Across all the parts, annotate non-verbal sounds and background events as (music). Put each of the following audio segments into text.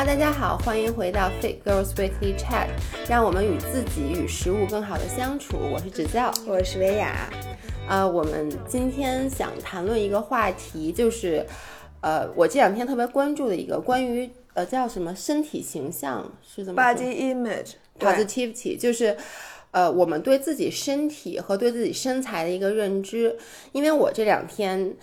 哈，大家好，欢迎回到 Fit Girls Weekly Chat，让我们与自己与食物更好的相处。我是指教，我是维亚。呃，我们今天想谈论一个话题，就是呃，我这两天特别关注的一个关于呃叫什么身体形象是怎么 body image positivity，就是呃我们对自己身体和对自己身材的一个认知。因为我这两天。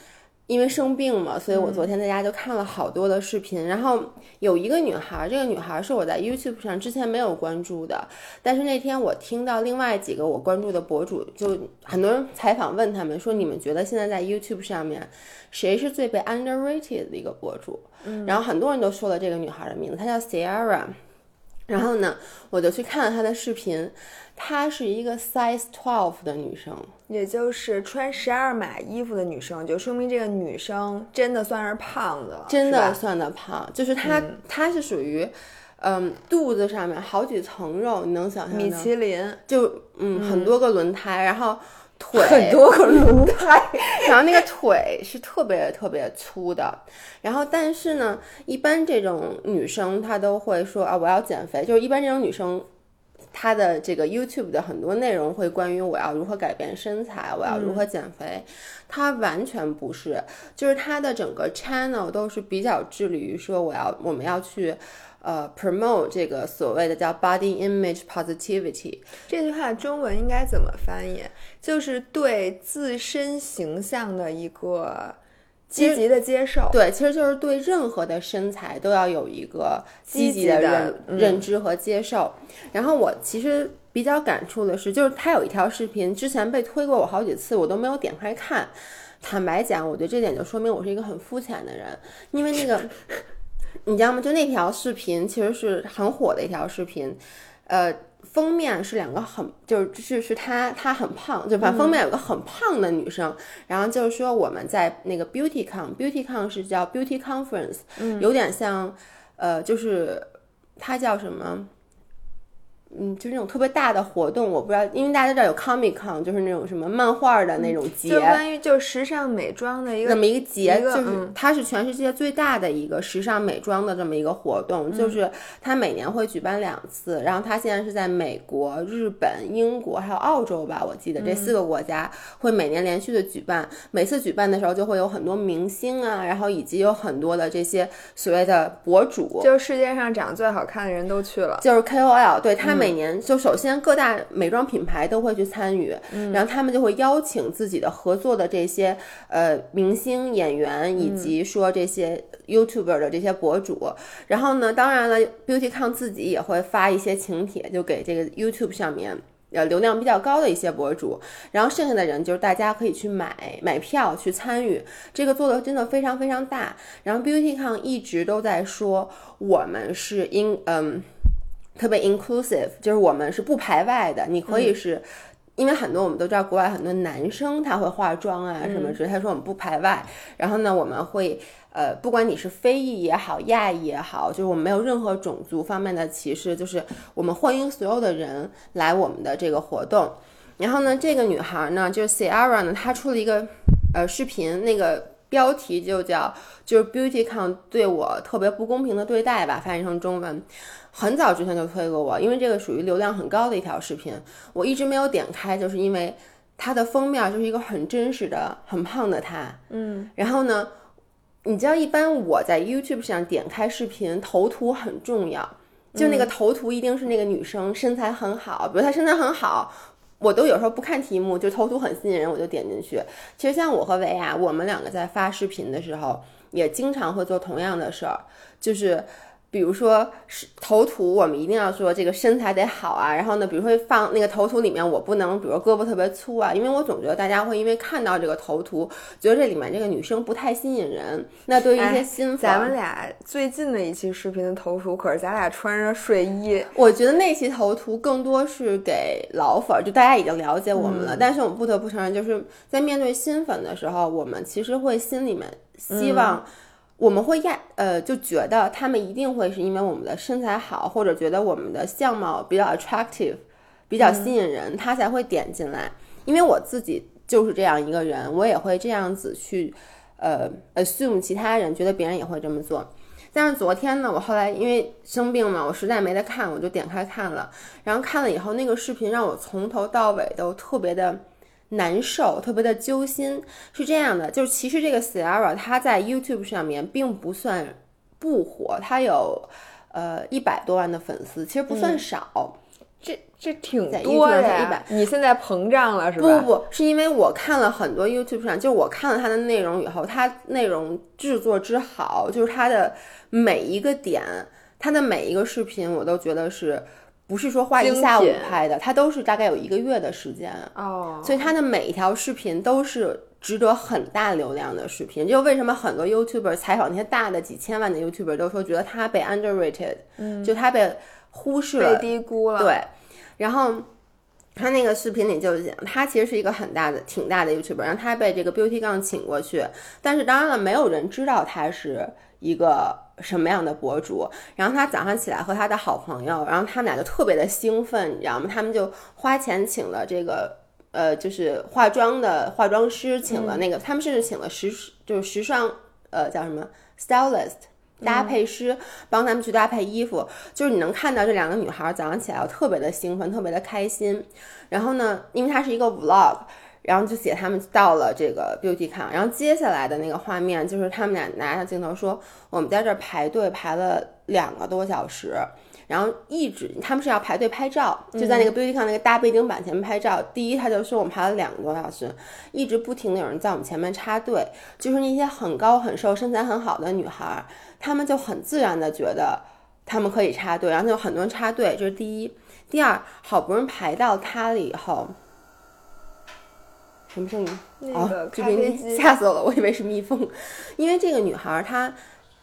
因为生病嘛，所以我昨天在家就看了好多的视频。然后有一个女孩，这个女孩是我在 YouTube 上之前没有关注的，但是那天我听到另外几个我关注的博主，就很多人采访问他们说，你们觉得现在在 YouTube 上面谁是最被 underrated 的一个博主？然后很多人都说了这个女孩的名字，她叫 Sierra。然后呢，我就去看了她的视频，她是一个 size twelve 的女生。也就是穿十二码衣服的女生，就说明这个女生真的算是胖子了，真的算的胖。就是她，她是属于，嗯，肚子上面好几层肉，你能想象米其林，就嗯很多个轮胎，然后腿很多个轮胎，(laughs) 然后那个腿是特别特别粗的。然后但是呢，一般这种女生她都会说啊，我要减肥。就是一般这种女生。他的这个 YouTube 的很多内容会关于我要如何改变身材，我要如何减肥，他完全不是，就是他的整个 channel 都是比较致力于说我要我们要去呃 promote 这个所谓的叫 body image positivity 这句话中文应该怎么翻译？就是对自身形象的一个。积极的接受，对，其实就是对任何的身材都要有一个积极的认认知和接受。然后我其实比较感触的是，就是他有一条视频之前被推过我好几次，我都没有点开看。坦白讲，我觉得这点就说明我是一个很肤浅的人，因为那个 (laughs) 你知道吗？就那条视频其实是很火的一条视频，呃。封面是两个很就是是是她她很胖，就反正封面有个很胖的女生，然后就是说我们在那个 Beauty Con Beauty Con 是叫 Beauty Conference，有点像呃就是它叫什么？嗯，就是那种特别大的活动，我不知道，因为大家知道有 Comic Con，就是那种什么漫画的那种节，就关于就时尚美妆的一个那么一个节，就是它是全世界最大的一个时尚美妆的这么一个活动，就是它每年会举办两次，然后它现在是在美国、日本、英国还有澳洲吧，我记得这四个国家会每年连续的举办，每次举办的时候就会有很多明星啊，然后以及有很多的这些所谓的博主，就是世界上长得最好看的人都去了，就是 KOL，对他。每年就首先各大美妆品牌都会去参与，然后他们就会邀请自己的合作的这些呃明星演员以及说这些 YouTuber 的这些博主，然后呢，当然了，BeautyCon 自己也会发一些请帖，就给这个 YouTube 上面呃流量比较高的一些博主，然后剩下的人就是大家可以去买买票去参与，这个做的真的非常非常大。然后 BeautyCon 一直都在说我们是应嗯。特别 inclusive，就是我们是不排外的。你可以是，因为很多我们都知道，国外很多男生他会化妆啊什么之类。他说我们不排外，然后呢，我们会呃，不管你是非裔也好，亚裔也好，就是我们没有任何种族方面的歧视，就是我们欢迎所有的人来我们的这个活动。然后呢，这个女孩呢，就是 Sierra 呢，她出了一个呃视频，那个。标题就叫就是 BeautyCon 对我特别不公平的对待吧，翻译成中文，很早之前就推过我，因为这个属于流量很高的一条视频，我一直没有点开，就是因为它的封面就是一个很真实的很胖的他，嗯，然后呢，你知道一般我在 YouTube 上点开视频，头图很重要，就那个头图一定是那个女生身材很好，比如她身材很好。我都有时候不看题目，就头图很吸引人，我就点进去。其实像我和维亚，我们两个在发视频的时候，也经常会做同样的事儿，就是。比如说是头图，我们一定要说这个身材得好啊。然后呢，比如说放那个头图里面，我不能，比如胳膊特别粗啊，因为我总觉得大家会因为看到这个头图，觉得这里面这个女生不太吸引人。那对于一些新粉，咱们俩最近的一期视频的头图可是咱俩穿着睡衣。我觉得那期头图更多是给老粉，就大家已经了解我们了。但是我们不得不承认，就是在面对新粉的时候，我们其实会心里面希望。我们会压呃就觉得他们一定会是因为我们的身材好，或者觉得我们的相貌比较 attractive，比较吸引人，他才会点进来。因为我自己就是这样一个人，我也会这样子去呃 assume 其他人觉得别人也会这么做。但是昨天呢，我后来因为生病嘛，我实在没得看，我就点开看了。然后看了以后，那个视频让我从头到尾都特别的难受，特别的揪心。是这样的，就是其实这个 Sierra 他在 YouTube 上面并不算不火，他有呃一百多万的粉丝，其实不算少。这这挺多的呀！你现在膨胀了是吧？不不不，是因为我看了很多 YouTube 上，就是我看了它的内容以后，它内容制作之好，就是它的每一个点，它的每一个视频，我都觉得是不是说花一精下午拍的，它都是大概有一个月的时间，哦，所以它的每一条视频都是值得很大流量的视频。就为什么很多 YouTuber 采访那些大的几千万的 YouTuber 都说觉得他被 underrated，嗯，就他被忽视了被，低估了。对，然后他那个视频里就讲，他其实是一个很大的、挺大的 YouTuber，然后他被这个 Beauty 杠请过去，但是当然了，没有人知道他是一个什么样的博主。然后他早上起来和他的好朋友，然后他们俩就特别的兴奋，你知道吗？他们就花钱请了这个。呃，就是化妆的化妆师，请了那个，他们甚至请了时就是时尚，呃，叫什么 stylist 搭配师，帮他们去搭配衣服。就是你能看到这两个女孩早上起来特别的兴奋，特别的开心。然后呢，因为它是一个 vlog，然后就写他们到了这个 beauty con，然后接下来的那个画面就是他们俩拿着镜头说，我们在这儿排队排了两个多小时。然后一直他们是要排队拍照，就在那个 Beauty Con 那个大背景板前面拍照。第一，他就说我们排了两个多小时，一直不停的有人在我们前面插队，就是那些很高很瘦、身材很好的女孩，她们就很自然的觉得她们可以插队，然后就有很多人插队，这是第一。第二，好不容易排到她了以后，什么声音？那个哦，这边咖啡机吓死我了，我以为是蜜蜂，因为这个女孩儿她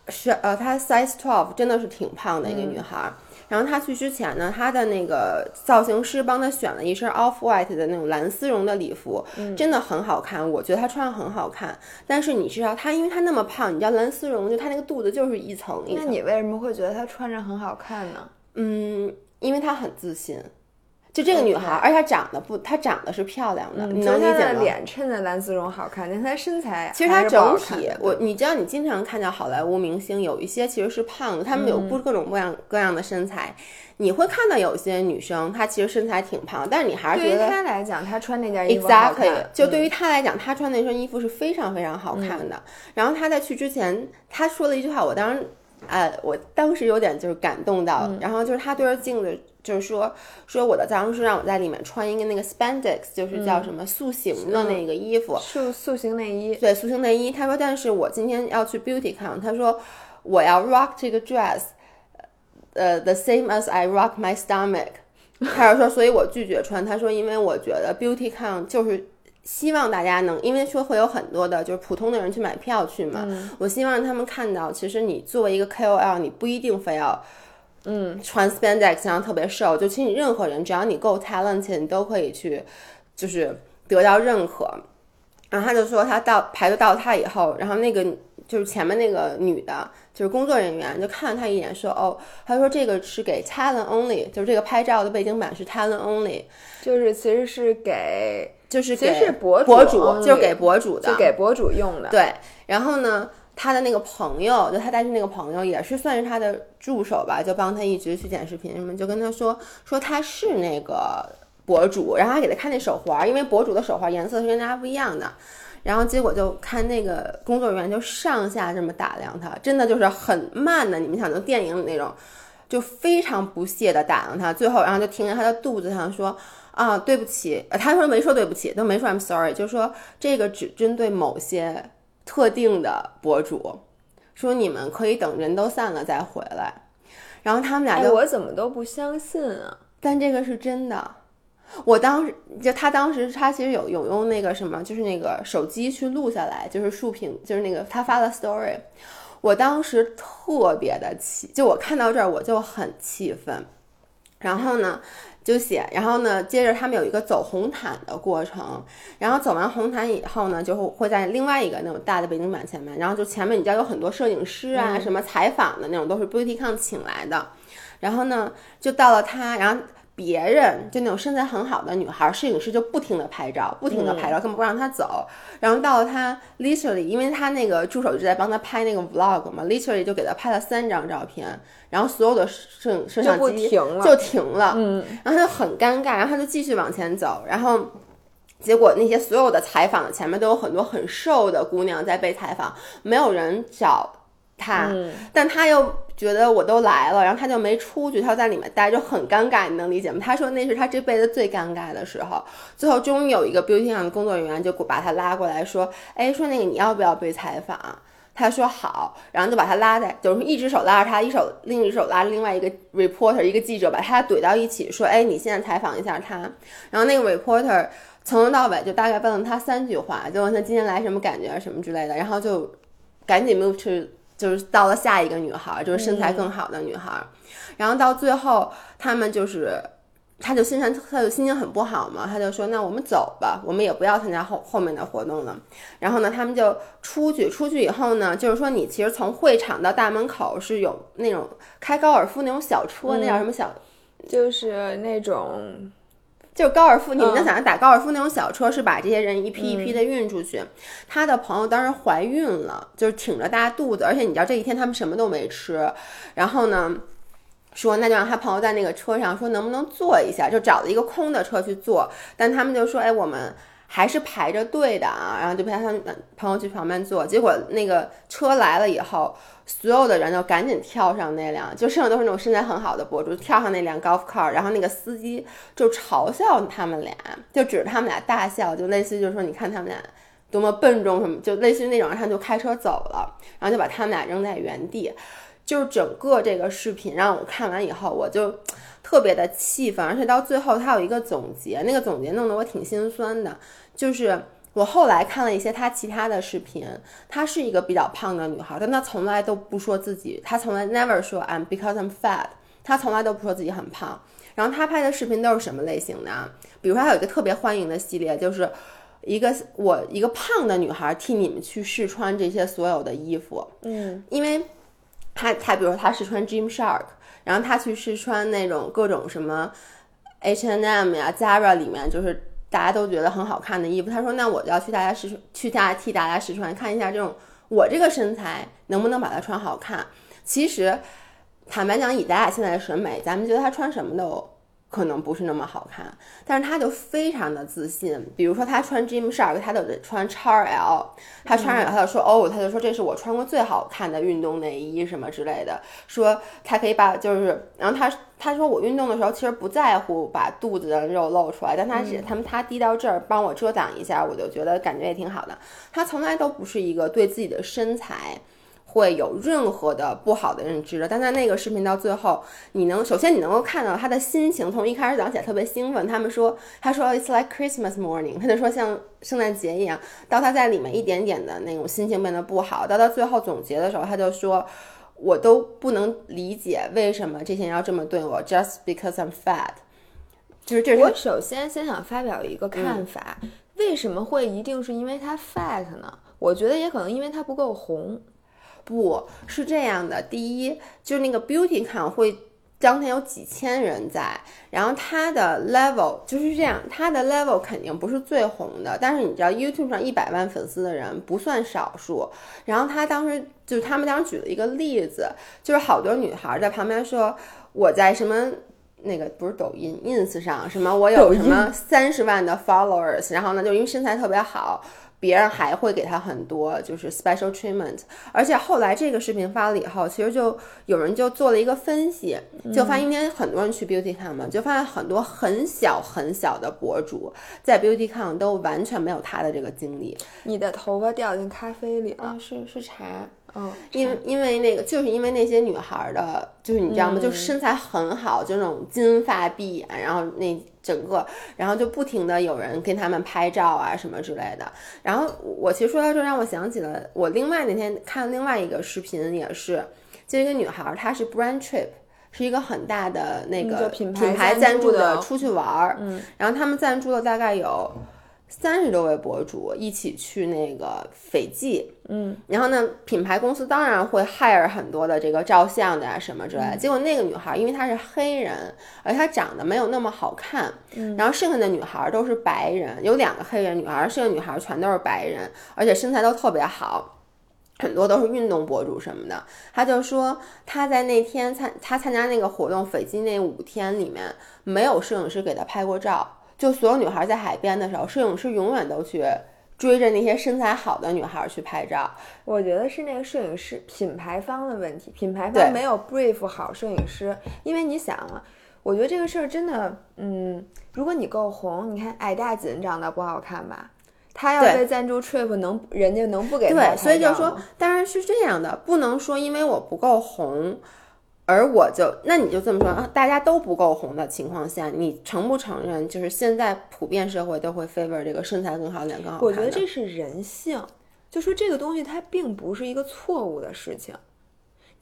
是呃她 size twelve 真的是挺胖的一个女孩儿。然后她去之前呢，她的那个造型师帮她选了一身 off white 的那种蓝丝绒的礼服，真的很好看，我觉得她穿上很好看。但是你知道她，因为她那么胖，你知道蓝丝绒就她那个肚子就是一层一层。那你为什么会觉得她穿着很好看呢？嗯，因为她很自信。就这个女孩儿，而且她长得不，她长得是漂亮的，你能理解吗？脸衬着蓝丝绒好看，但她身材其实它还是不好整体，我你知道，你经常看到好莱坞明星有一些其实是胖的，他们有嗯不各种各样各样的身材。你会看到有些女生她其实身材挺胖，但是你还是对于觉得她来讲，她穿那件衣服好 exactly 看。就对于她来讲，她穿那身衣服是非常非常好看的。然后她在去之前，她说了一句话，我当时，呃，我当时有点就是感动到。然后就是她对着镜子就是说说我的造型师让我在里面穿一个那个 spandex，就是叫什么塑形的那个衣服。塑塑形内衣，对，塑形内衣。他说，但是我今天要去 beauty con，他说我要 rock 这个 dress，呃，the same as I rock my stomach。他是说，所以我拒绝穿。他说，因为我觉得 beauty con 就是希望大家能，因为说会有很多的就是普通的人去买票去嘛，我希望让他们看到，其实你作为一个 KOL，你不一定非要。嗯，穿 spandex 然后特别瘦，就其实你任何人，只要你够 talented，你都可以去，就是得到认可。然后他就说他到排队到他以后，然后那个就是前面那个女的，就是工作人员就看了他一眼，说哦，他说这个是给 talent only，就是这个拍照的背景板是 talent only，就是其实是给就是其实给是博主博主就是给博主的，就给博主用的。对，然后呢，他的那个朋友，就他带去那个朋友，也是算是他的助手吧，就帮他一直去剪视频什么，就跟他说说他是那个博主，然后还给他看那手环，因为博主的手环颜色是跟大家不一样的。然后结果就看那个工作人员就上下这么打量他，真的就是很慢的，你们想就电影里那种，就非常不屑的打量他。最后，然后就听见他的肚子上说啊，对不起，他说没说对不起，都没说 I'm sorry，就说这个只针对某些特定的博主，说你们可以等人都散了再回来。然后他们俩哎，就，我怎么都不相信啊！但这个是真的。我当时就他当时他其实有有用那个什么，就是那个手机去录下来，就是竖屏，就是那个他发的 story。我当时特别的气，就我看到这儿我就很气愤。然后呢，就写，然后呢，接着他们有一个走红毯的过程，然后走完红毯以后呢，就会在另外一个那种大的背景板前面，然后就前面你知道有很多摄影师啊，嗯。什么采访的那种都是 BeautyCon 请来的，然后呢，就到了他，然后别人就那种身材很好的女孩，摄影师就不停的拍照，不停的拍照，根本不让她走。然后到了她 literally，因为她那个助手一直在帮她拍那个 vlog 嘛，literally 就给她拍了三张照片，然后所有的摄摄像机就停了，嗯，然后她就很尴尬，然后她就继续往前走，然后结果那些所有的采访前面都有很多很瘦的姑娘在被采访，没有人找她，但她又。觉得我都来了，然后他就没出去，他在里面待就很尴尬，你能理解吗？他说那是他这辈子最尴尬的时候。最后终于有一个 beauty 上的工作人员就把他拉过来说：“哎，说那个你要不要被采访？”他说好，然后就把他拉在，就是一只手拉着他，一手另一只手拉着另外一个 reporter，一个记者，把他怼到一起，说：“哎，你现在采访一下他。”然后那个 reporter 从头到尾就大概问了他三句话，就问他今天来什么感觉什么之类的，然后就赶紧 move to。就是到了下一个女孩，就是身材更好的女孩，然后到最后他们就是，他就心情他就心情很不好嘛，他就说那我们走吧，我们也不要参加后后面的活动了。然后呢，他们就出去，出去以后呢，就是说你其实从会场到大门口是有那种开高尔夫那种小车，那叫什么小，就是那种。就是高尔夫，你们能想象打高尔夫那种小车，是把这些人一批一批的运出去。他的朋友当时怀孕了，就是挺着大肚子，而且你知道这一天他们什么都没吃。然后呢，说那就让他朋友在那个车上说能不能坐一下，就找了一个空的车去坐。但他们就说，哎，我们。还是排着队的啊，然后就陪他朋友去旁边坐，结果那个车来了以后，所有的人就赶紧跳上那辆，就剩下都是那种身材很好的博主，跳上那辆 golf car，然后那个司机就嘲笑他们俩，就指着他们俩大笑，就类似就是说你看他们俩多么笨重什么，就类似于那种，然后就开车走了，然后就把他们俩扔在原地，就是整个这个视频让我看完以后，我就。特别的气愤，而且到最后他有一个总结，那个总结弄得我挺心酸的。就是我后来看了一些她其他的视频，她是一个比较胖的女孩，但她从来都不说自己，她从来 never 说 I'm because I'm fat，她从来都不说自己很胖。然后她拍的视频都是什么类型的啊？比如说她有一个特别欢迎的系列，就是一个我一个胖的女孩替你们去试穿这些所有的衣服，嗯，因为她她比如说她试穿 Gymshark。然后她去试穿那种各种什么 H and M 呀、Zara 里面，就是大家都觉得很好看的衣服。他说：“那我就要去大家试，去大家替大家试穿，看一下这种我这个身材能不能把它穿好看。”其实，坦白讲，以咱俩现在的审美，咱们觉得他穿什么都。可能不是那么好看，但是他就非常的自信。比如说他穿 Gymshark，他得穿 XL，他穿上以后他就说哦，他就说这是我穿过最好看的运动内衣什么之类的。说他可以把就是，然后他他说我运动的时候其实不在乎把肚子的肉露出来，但他是他们他低到这儿帮我遮挡一下，我就觉得感觉也挺好的。他从来都不是一个对自己的身材。会有任何的不好的认知的，但在那个视频到最后，你能首先你能够看到他的心情，从一开始早上起来特别兴奋，他们说他说 it's like Christmas morning，他就说像圣诞节一样，到他在里面一点点的那种心情变得不好，到他最后总结的时候，他就说我都不能理解为什么这些人要这么对我，just because I'm fat，就是这是我首先先想发表一个看法，为什么会一定是因为他 fat 呢？我觉得也可能因为他不够红。不是这样的，第一就是那个 Beauty Con 会当天有几千人在，然后它的 level 就是这样，它的 level 肯定不是最红的，但是你知道 YouTube 上一百万粉丝的人不算少数。然后他当时就是他们当时举了一个例子，就是好多女孩在旁边说我在什么那个不是抖音 ins 上什么我有什么三十万的 followers，然后呢就因为身材特别好。别人还会给他很多就是 special treatment，而且后来这个视频发了以后，其实就有人就做了一个分析，就发现今天很多人去 beauty con 嘛，就发现很多很小很小的博主在 beauty con 都完全没有他的这个经历。你的头发掉进咖啡里了，是是茶。嗯，因为因为那个就是因为那些女孩的，就是你知道吗？就身材很好，就那种金发碧眼，然后那整个，然后就不停的有人跟他们拍照啊什么之类的。然后我其实说到这，让我想起了我另外那天看另外一个视频，也是就一个女孩，她是 brand trip，是一个很大的那个品牌赞助的出去玩儿，嗯，然后他们赞助了大概有。三十多位博主一起去那个斐济，嗯，然后呢，品牌公司当然会 hire 很多的这个照相的呀、什么之类的。结果那个女孩因为她是黑人，而且她长得没有那么好看，然后剩下的女孩都是白人，有两个黑人女孩，剩下女孩全都是白人，而且身材都特别好。很多都是运动博主什么的，他就说他在那天参他参加那个活动斐济那五天里面，没有摄影师给他拍过照。就所有女孩在海边的时候，摄影师永远都去追着那些身材好的女孩去拍照。我觉得是那个摄影师品牌方的问题，品牌方没有 brief 好摄影师，因为你想啊，我觉得这个事儿真的，嗯，如果你够红，你看矮大紧长得不好看吧？他要被赞助 trip，能人家能不给他拍对，所以就是说，当然是这样的，不能说因为我不够红，而我就那你就这么说，啊大家都不够红的情况下，你承不承认，就是现在普遍社会都会 favor 这个身材更好、脸更好看？我觉得这是人性，就说这个东西它并不是一个错误的事情。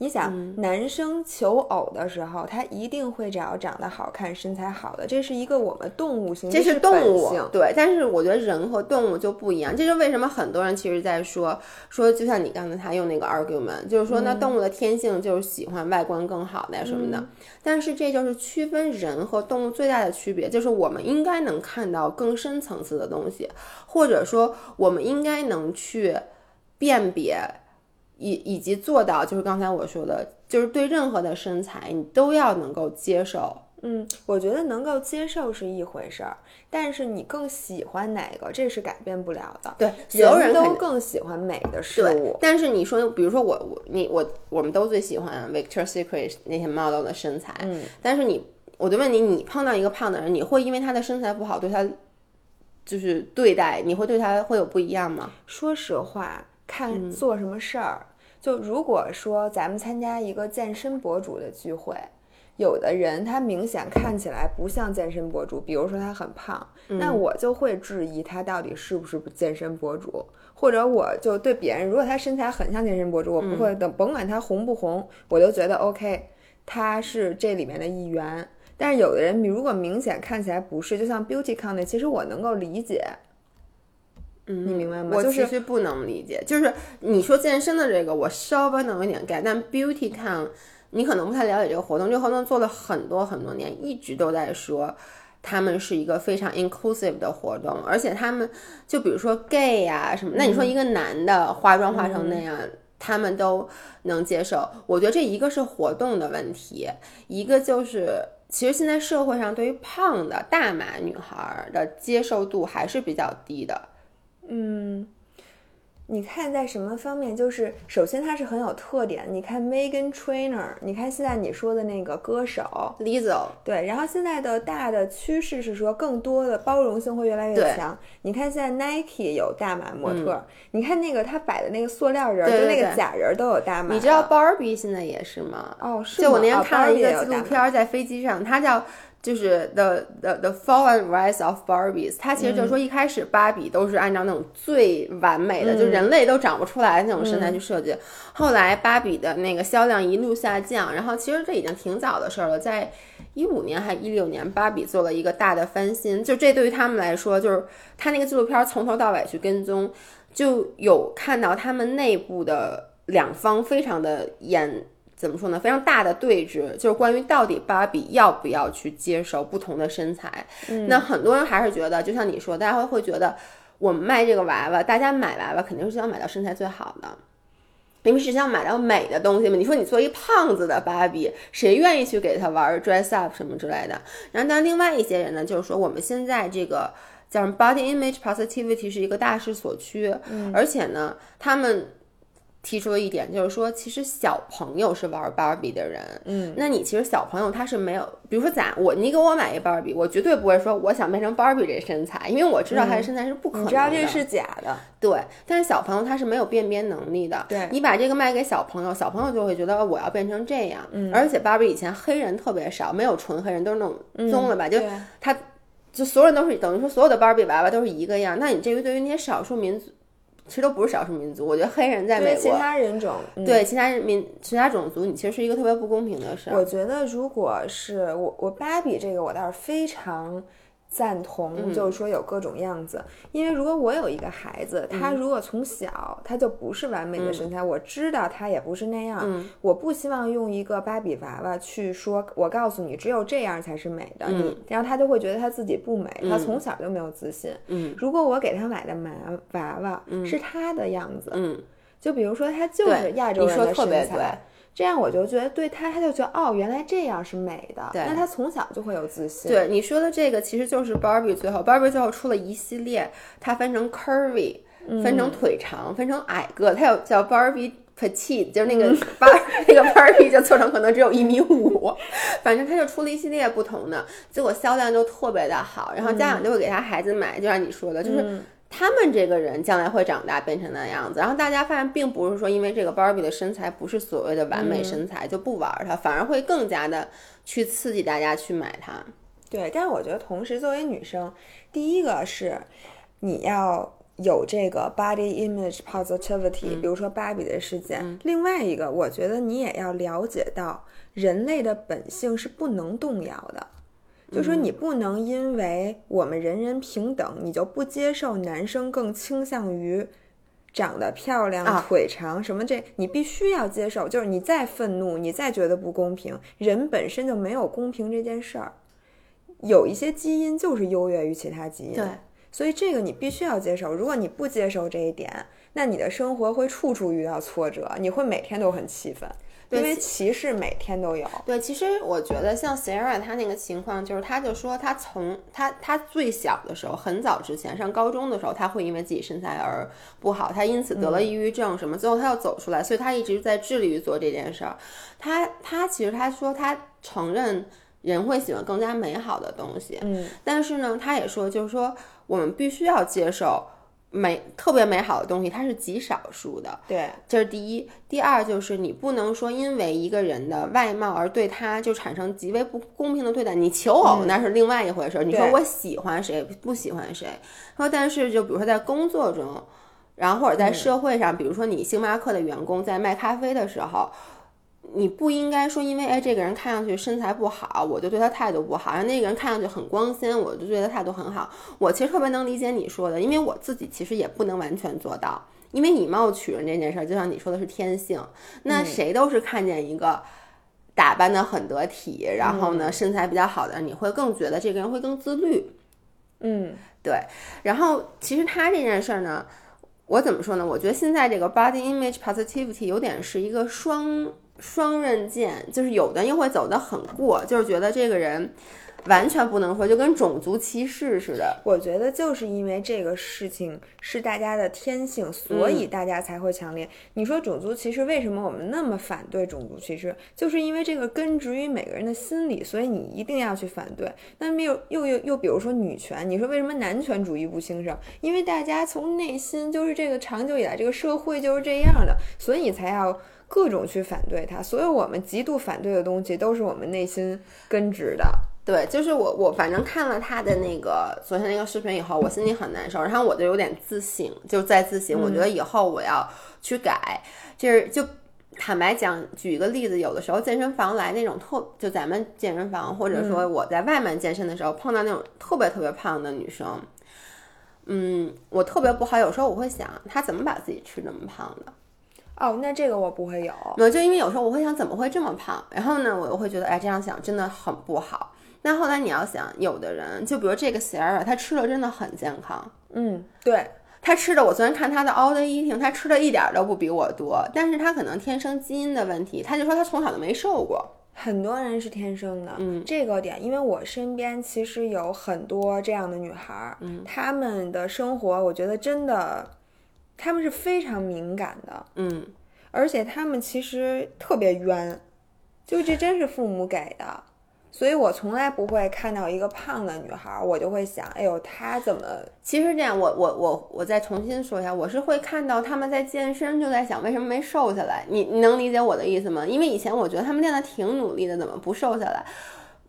你想，嗯男生求偶的时候，他一定会找长得好看、身材好的，这是一个我们动物性，这是动物性，对，但是我觉得人和动物就不一样，这是为什么很多人其实在说说，就像你刚才他用那个 argument，就是说嗯那动物的天性就是喜欢外观更好的呀什么的，但是这就是区分人和动物最大的区别，就是我们应该能看到更深层次的东西，或者说我们应该能去辨别。以以及做到，就是刚才我说的，就是对任何的身材，你都要能够接受。嗯，我觉得能够接受是一回事儿，但是你更喜欢哪个，这是改变不了的。对，所有人都更喜欢美的事对物，。但是你说，比如说我我你我我们都最喜欢 Victoria's Secret 那些 model 的身材，嗯，但是你我就问你，你碰到一个胖的人，你会因为他的身材不好对他就是对待，你会对他会有不一样吗？说实话，嗯看做什么事儿。就如果说咱们参加一个健身博主的聚会，有的人他明显看起来不像健身博主，比如说他很胖，嗯那我就会质疑他到底是不是健身博主，或者我就对别人，如果他身材很像健身博主，我不嗯会等甭管他红不红，我就觉得 OK，他是这里面的一员。但是有的人，你如果明显看起来不是，就像 Beauty Con 那，其实我能够理解，嗯，你明白吗我其实不能理解，就是你说健身的这个，我稍微能有点 get，但 Beauty Con 你可能不太了解这个活动，这个活动做了很多很多年，一直都在说。他们是一个非常 inclusive 的活动，而且他们就比如说 gay 呀、什么，那你说一个男的化妆化成那样，他们都能接受。我觉得这一个是活动的问题，一个就是其实现在社会上对于胖的大码女孩的接受度还是比较低的。嗯，你看在什么方面？就是首先它是很有特点。你看 Megan Trainer，你看现在你说的那个歌手，Lizzo，对，然后现在的大的趋势是说更多的包容性会越来越强。你看现在 Nike 有大码模特，你看那个他摆的那个塑料人儿，对对就那个假人儿都有大码。你知道 Barbie 现在也是吗？哦，是就我那天看了一个纪录片儿，在飞机上，它叫就是 the the the fall and rise of Barbies。它其实就是说一开始芭比都是按照那种最完美的，就人类都长不出来的那种身材去设计。后来芭比的那个销量一路下降，然后其实这已经挺早的事儿了，在。一五年还一六年，芭比做了一个大的翻新，就这对于他们来说，就是他那个纪录片儿从头到尾去跟踪，就有看到他们内部的两方非常的严，怎么说呢？非常大的对峙，就是关于到底芭比要不要去接受不同的身材。那很多人还是觉得，就像你说，大家会会觉得，我们卖这个娃娃，大家买娃娃肯定是想买到身材最好的。因为是想买到美的东西嘛，你说你做一胖子的芭比，谁愿意去给他玩 dress up 什么之类的？然后，但另外一些人呢，就是说我们现在这个叫什么 body image positivity 是一个大势所趋，而且呢，他们提出了一点，就是说，其实小朋友是玩芭比的人，嗯，那你其实小朋友他是没有，比如说咱我你给我买一芭比，我绝对不会说我想变成芭比这身材，因为我知道他的身材是不可能知道这是假的，对，但是小朋友他是没有辨别能力的。对你把这个卖给小朋友，小朋友就会觉得我要变成这样。嗯，而且芭比以前黑人特别少，没有纯黑人，都是那种棕的吧？就对他，就所有人都是等于说所有的芭比娃娃都是一个样。那你这个对于那些少数民族，其实都不是少数民族，我觉得黑人在美对其。他人种，嗯对其他人民、其他种族，你其实是一个特别不公平的事儿。我觉得，如果是我我芭比这个，我倒是非常赞同，就是说有各种样子。因为如果我有一个孩子，他如果从小他就不是完美的身材，我知道他也不是那样，我不希望用一个芭比娃娃去说，我告诉你只有这样才是美的，你，然后他就会觉得他自己不美，他从小就没有自信。嗯，如果我给他买的娃娃娃是他的样子，嗯，就比如说他就是亚洲人的身材。这样我就觉得对他，他就觉得哦，原来这样是美的。对，那他从小就会有自信。对你说的这个，其实就是 Barbie 最后，Barbie 最后出了一系列，它分成 curvy，分成腿长，分成矮个，它有叫 Barbie petite，就是那个 Bar (laughs) 那个 Barbie 就做成可能只有一米五，反正他就出了一系列不同的，结果销量就特别的好，然后家长就会给他孩子买，就像你说的，就是。他们这个人将来会长大变成那样子，然后大家发现并不是说因为这个芭比的身材不是所谓的完美身材就不玩它，反而会更加的去刺激大家去买它。对，但是我觉得同时作为女生，第一个是你要有这个 body image positivity，比如说芭比的事件。另外一个，我觉得你也要了解到人类的本性是不能动摇的。就说你不能因为我们人人平等，你就不接受男生更倾向于长得漂亮、腿长什么这，你必须要接受。就是你再愤怒，你再觉得不公平，人本身就没有公平这件事儿。有一些基因就是优越于其他基因，对，所以这个你必须要接受。如果你不接受这一点，那你的生活会处处遇到挫折，你会每天都很气愤。因为歧视每天都有。对，其实我觉得像 Sarah 她那个情况，就是她就说她从她她最小的时候，很早之前上高中的时候，她会因为自己身材而不好，她因此得了抑郁症什么，最后她要走出来，所以她一直在致力于做这件事儿。她她其实她说她承认人会喜欢更加美好的东西，嗯，但是呢，她也说就是说我们必须要接受。美特别美好的东西，它是极少数的。对，这是第一。第二就是你不能说因为一个人的外貌而对他就产生极为不公平的对待。你求偶那是另外一回事。你说我喜欢谁不喜欢谁？说但是就比如说在工作中，然后或者在社会上，比如说你星巴克的员工在卖咖啡的时候。你不应该说，因为哎，这个人看上去身材不好，我就对他态度不好；然后那个人看上去很光鲜，我就对他态度很好。我其实特别能理解你说的，因为我自己其实也不能完全做到。因为以貌取人这件事儿，就像你说的是天性，那谁都是看见一个打扮的很得体，然后呢身材比较好的，你会更觉得这个人会更自律。嗯，对。然后其实他这件事儿呢，我怎么说呢？我觉得现在这个 body image positivity 有点是一个双。双刃剑，就是有的又会走得很过，就是觉得这个人完全不能说，就跟种族歧视似的。我觉得就是因为这个事情是大家的天性，所以大家才会强烈。你说种族歧视，为什么我们那么反对种族歧视？就是因为这个根植于每个人的心理，所以你一定要去反对。那么又又又又比如说女权，你说为什么男权主义不兴盛？因为大家从内心就是这个长久以来这个社会就是这样的，所以才要。各种去反对他，所有我们极度反对的东西，都是我们内心根植的。对，就是我，我反正看了他的那个昨天那个视频以后，我心里很难受，然后我就有点自省，就在自省。我觉得以后我要去改，就是就坦白讲，举一个例子，有的时候健身房来那种特，就咱们健身房，或者说我在外面健身的时候碰到那种特别特别胖的女生，嗯，我特别不好，有时候我会想，她怎么把自己吃那么胖的？哦，那这个我不会有，我就因为有时候我会想怎么会这么胖，然后呢，我又会觉得哎，这样想真的很不好。那后来你要想，有的人就比如这个 Sarah，他吃的真的很健康，嗯，对他吃的，我昨天看他的 all day eating，他吃的一点都不比我多，但是他可能天生基因的问题，他就说他从小就没瘦过，很多人是天生的，嗯，这个点，因为我身边其实有很多这样的女孩，嗯，她们的生活，我觉得真的。他们是非常敏感的，嗯，而且他们其实特别冤，就这真是父母给的，所以我从来不会看到一个胖的女孩，我就会想，哎呦，她怎么？其实这样，我我我我再重新说一下，我是会看到他们在健身，就在想为什么没瘦下来。你你能理解我的意思吗？因为以前我觉得他们练的挺努力的，怎么不瘦下来？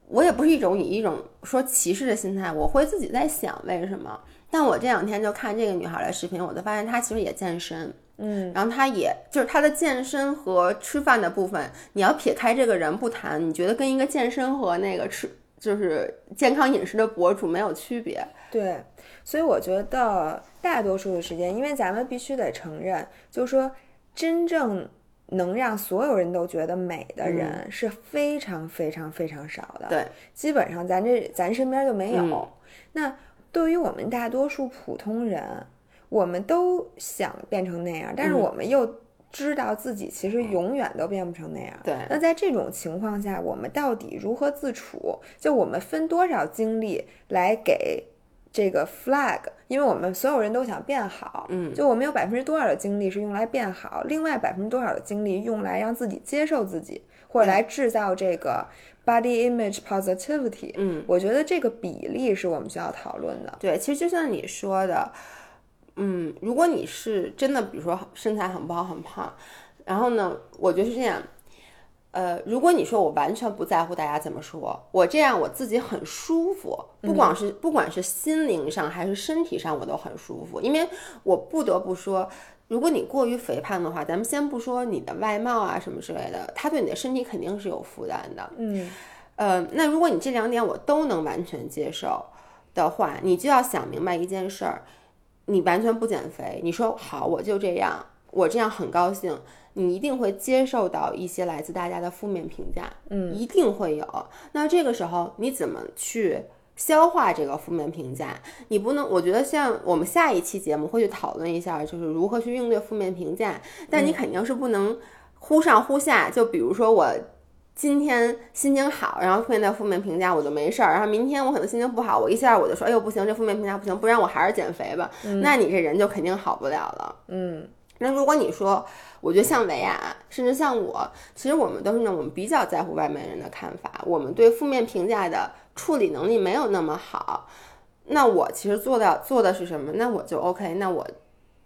我也不是一种以一种说歧视的心态，我会自己在想为什么。但我这两天就看这个女孩的视频，我就发现她其实也健身，嗯，然后她也就是她的健身和吃饭的部分，你要撇开这个人不谈，你觉得跟一个健身和那个吃就是健康饮食的博主没有区别。对，所以我觉得大多数的时间，因为咱们必须得承认，就是说真正能让所有人都觉得美的人是非常非常非常少的。对，基本上咱这咱身边就没有。嗯那对于我们大多数普通人，我们都想变成那样，但是嗯我们又知道自己其实永远都变不成那样。对那在这种情况下，我们到底如何自处？就我们分多少精力来给这个 flag？因为我们所有人都想变好，嗯就我们有百分之多少的精力是用来变好，另外百分之多少的精力用来让自己接受自己，或者来制造这个 body image positivity。嗯，我觉得这个比例是我们需要讨论的。对，其实就像你说的，嗯，如果你是真的，比如说身材很不好、很胖，然后呢，我觉得是这样。呃，如果你说我完全不在乎大家怎么说，我这样我自己很舒服，不管是、不管是心灵上还是身体上，我都很舒服。因为我不得不说，如果你过于肥胖的话，咱们先不说你的外貌啊什么之类的，它对你的身体肯定是有负担的。嗯呃，那如果你这两点我都能完全接受的话，你就要想明白一件事儿，你完全不减肥，你说好我就这样，我这样很高兴，你一定会接受到一些来自大家的负面评价，嗯，一定会有。那这个时候你怎么去？消化这个负面评价，你不能，我觉得像我们下一期节目会去讨论一下，就是如何去应对负面评价，但你肯定是不能忽上忽下。就比如说我今天心情好，然后碰见负面评价我就没事儿，然后明天我可能心情不好，我一下我就说，哎呦不行，这负面评价不行，不然我还是减肥吧。那你这人就肯定好不了了。嗯那如果你说，我觉得像维亚，甚至像我，其实我们都是那种我们比较在乎外面人的看法，我们对负面评价的处理能力没有那么好。那我其实做到做的是什么？那我就 OK，那我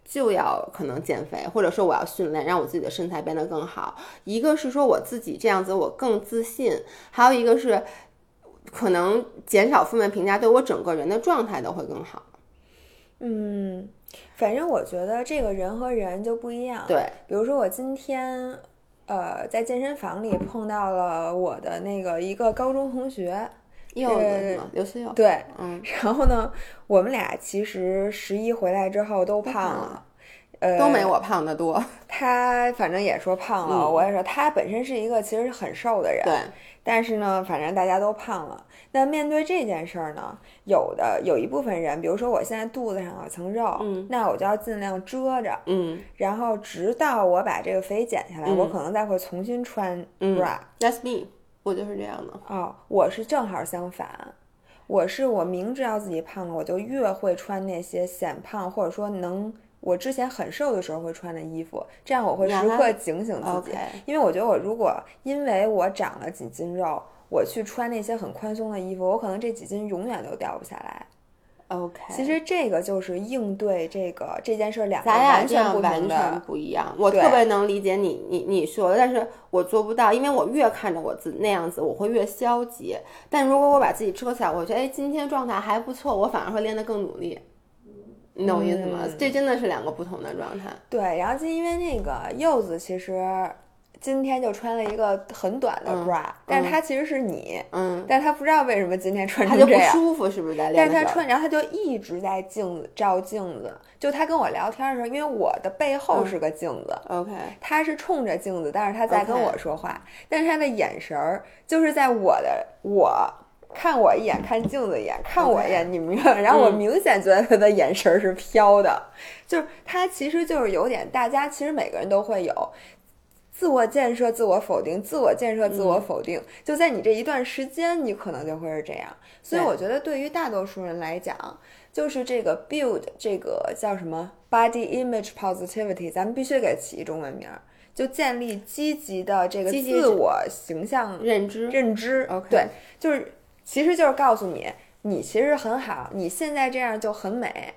就要可能减肥，或者说我要训练，让我自己的身材变得更好。一个是说我自己这样子我更自信，还有一个是可能减少负面评价，对我整个人的状态都会更好。嗯，反正我觉得这个人和人就不一样。对，比如说我今天，呃，在健身房里碰到了我的那个一个高中同学，柚子？刘思柚。对，嗯，然后呢，我们俩其实十一回来之后都胖胖了，呃，都没我胖的多。(laughs) 他反正也说胖了，嗯我也说他本身是一个其实很瘦的人，对，但是呢，反正大家都胖了。那面对这件事儿呢，有的有一部分人，比如说我现在肚子上有层肉，嗯那我就要尽量遮着，嗯然后直到我把这个肥减下来，嗯我可能再会重新穿嗯 bra。，That's me，我就是这样的。哦，我是正好相反，我是我明知道自己胖了，我就越会穿那些显胖或者说能我之前很瘦的时候会穿的衣服，这样我会时刻警醒自己因为我觉得我如果因为我长了几斤肉，我去穿那些很宽松的衣服，我可能这几斤永远都掉不下来。OK，其实这个就是应对这个这件事儿两个完全不完全。不一样。我特别能理解你你你说的，但是我做不到，因为我越看着我自那样子，我会越消极。但如果我把自己遮起来，我觉得哎，今天状态还不错，我反而会练得更努力。你懂我意思吗？嗯这真的是两个不同的状态。对，然后就因为那个柚子其实今天就穿了一个很短的 bra，、但是它其实是你，嗯，但是他不知道为什么今天穿他就不成这样。舒服，是不是在但是他？穿，然后他就一直在镜子照镜子。就他跟我聊天的时候，因为我的背后是个镜子，OK，他是冲着镜子，但是他在跟我说话但是他的眼神儿就是在我的我看我一眼，看镜子一眼，看我一眼，你明白吗？然后我嗯明显觉得他的眼神儿是飘的，就是他其实就是有点，大家其实每个人都会有。自我建设、自我否定、自我建设、自嗯我否定，就在你这一段时间，你可能就会是这样。所以我觉得，对于大多数人来讲，就是这个 build 这个叫什么 body image positivity，咱们必须给起一中文名儿，就建立积极的这个自我形象认知。认知。OK 对，就是其实就是告诉你，你其实很好，你现在这样就很美。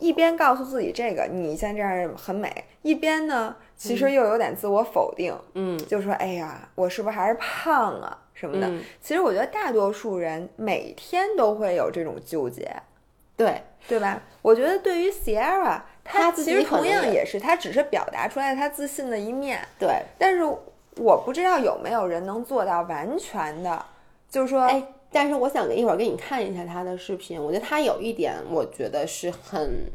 一边告诉自己这个你现在这样很美，一边呢，其实又有点自我否定，嗯。就说：“哎呀，我是不是还是胖啊什么的？”嗯，其实我觉得大多数人每天都会有这种纠结，对，对吧？我觉得对于 Sierra，她她其实同样也是，她只是表达出来她自信的一面，对，但是我不知道有没有人能做到完全的，就是说，哎但是我想给一会儿给你看一下她的视频，我觉得她有一点我觉得是很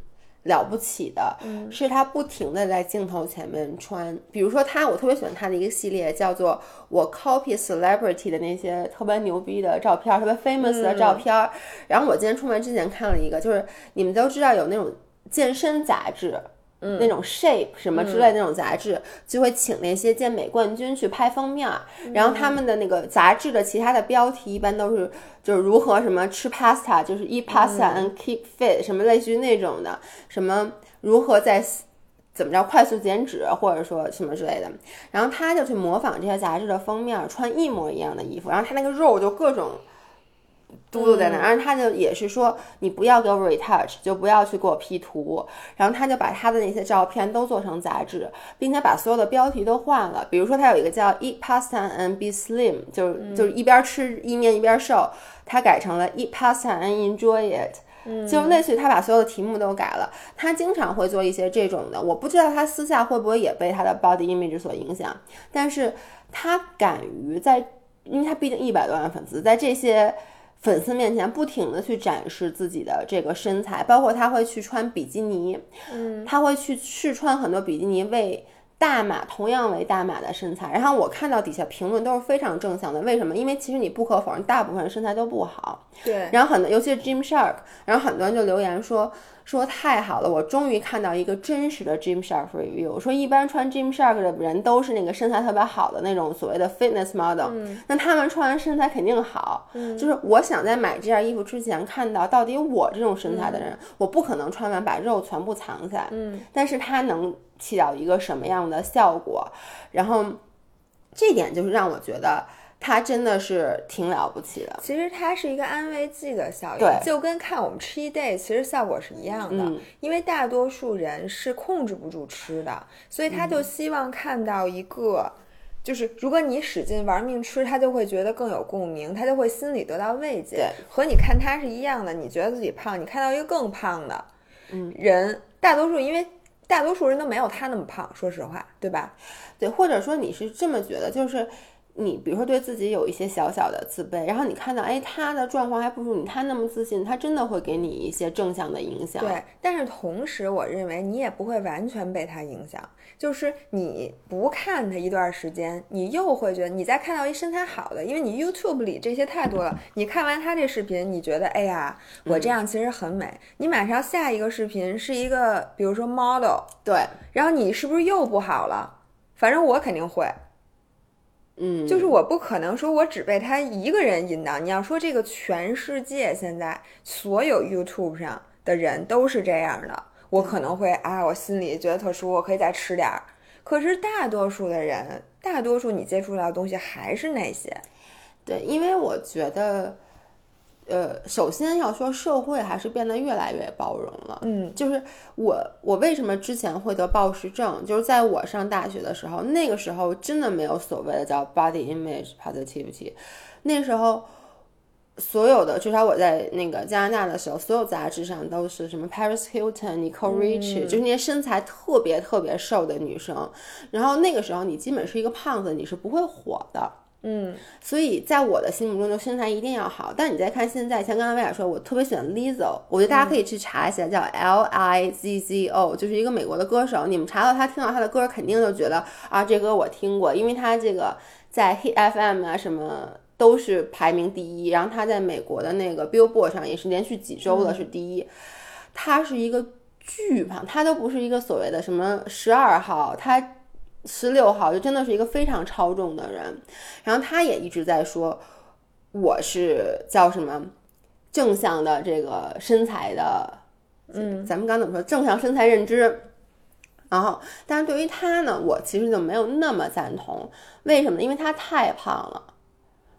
了不起的，是他不停的在镜头前面穿，比如说他，我特别喜欢他的一个系列叫做我 copy celebrity 的那些特别牛逼的照片，特别 famous 的照片。然后我今天出门之前看了一个，就是你们都知道有那种健身杂志。那种 shape 什么之类的那种杂志，就会请那些健美冠军去拍封面，然后他们的那个杂志的其他的标题一般都是就是如何什么吃 pasta，就是 eat pasta and keep fit，什么类似于那种的，什么如何在怎么着快速减脂或者说什么之类的，然后他就去模仿这些杂志的封面，穿一模一样的衣服，然后他那个肉就各种。嘟嘟在那，然后他就也是说，你不要给我 retouch，就不要去给我 P 图。然后他就把他的那些照片都做成杂志，并且把所有的标题都换了。比如说他有一个叫 Eat Pasta and Be Slim，就是就是一边吃意面一边瘦，他改成了 Eat Pasta and Enjoy It，就类似于他把所有的题目都改了。他经常会做一些这种的，我不知道他私下会不会也被他的 body image 所影响，但是他敢于在，因为他毕竟一百多万粉丝，在这些。粉丝面前不停的去展示自己的这个身材，包括他会去穿比基尼，嗯，他会去试穿很多比基尼为大码同样为大码的身材。然后我看到底下评论都是非常正向的，为什么？因为其实你不可否认，大部分人身材都不好。对。然后很多，尤其是 Gym Shark，然后很多人就留言说。说太好了，我终于看到一个真实的 Gym Shark review。说一般穿 Gym Shark 的人都是那个身材特别好的那种所谓的 fitness model，那他们穿完身材肯定好。就是我想在买这件衣服之前看到，到底我这种身材的人，我不可能穿完把肉全部藏起来。嗯，但是它能起到一个什么样的效果？然后这点就是让我觉得。它真的是挺了不起的。其实它是一个安慰剂的效应，就跟看我们吃一 day，其实效果是一样的。因为大多数人是控制不住吃的，所以他就希望看到一个，就是如果你使劲玩命吃，他就会觉得更有共鸣，他就会心里得到慰藉。和你看他是一样的，你觉得自己胖，你看到一个更胖的，嗯，人大多数因为大多数人都没有他那么胖，说实话，对吧？对，或者说你是这么觉得，就是。你比如说对自己有一些小小的自卑，然后你看到哎他的状况还不如你，他那么自信，他真的会给你一些正向的影响。对，但是同时我认为你也不会完全被他影响，就是你不看他一段时间，你又会觉得你再看到一身材好的，因为你 YouTube 里这些太多了，你看完他这视频，你觉得哎呀我这样其实很美，你马上下一个视频是一个比如说 model，对，然后你是不是又不好了？反正我肯定会。嗯，就是我不可能说我只被他一个人引导。你要说这个全世界现在所有 YouTube 上的人都是这样的，我可能会啊，我心里觉得特殊，我可以再吃点儿。可是大多数的人，大多数你接触到的东西还是那些。对，因为我觉得。呃，首先要说社会还是变得越来越包容了。嗯，就是我我为什么之前会得暴食症？就是在我上大学的时候，那个时候真的没有所谓的叫 body image positivity。那时候所有的，至少我在那个加拿大的时候，所有杂志上都是什么 Paris Hilton、Nicole Richie，就是那些身材特别特别瘦的女生。然后那个时候你基本是一个胖子，你是不会火的。嗯，所以在我的心目中，就身材一定要好。但你再看现在，像刚才薇娅说，我特别喜欢 Lizzo，我觉得大家可以去查一下，叫 L I Z Z O，就是一个美国的歌手。你们查到他，听到他的歌，肯定就觉得啊，这歌我听过，因为他这个在 Hit FM 啊什么都是排名第一，然后他在美国的那个 Billboard 上也是连续几周的是第一。他是一个巨胖，他都不是一个所谓的什么十二号，他。十六号就真的是一个非常超重的人，然后他也一直在说，我是叫什么正向的这个身材的，嗯，咱们刚怎么说正向身材认知，然后，但是对于他呢，我其实就没有那么赞同，为什么？因为他太胖了，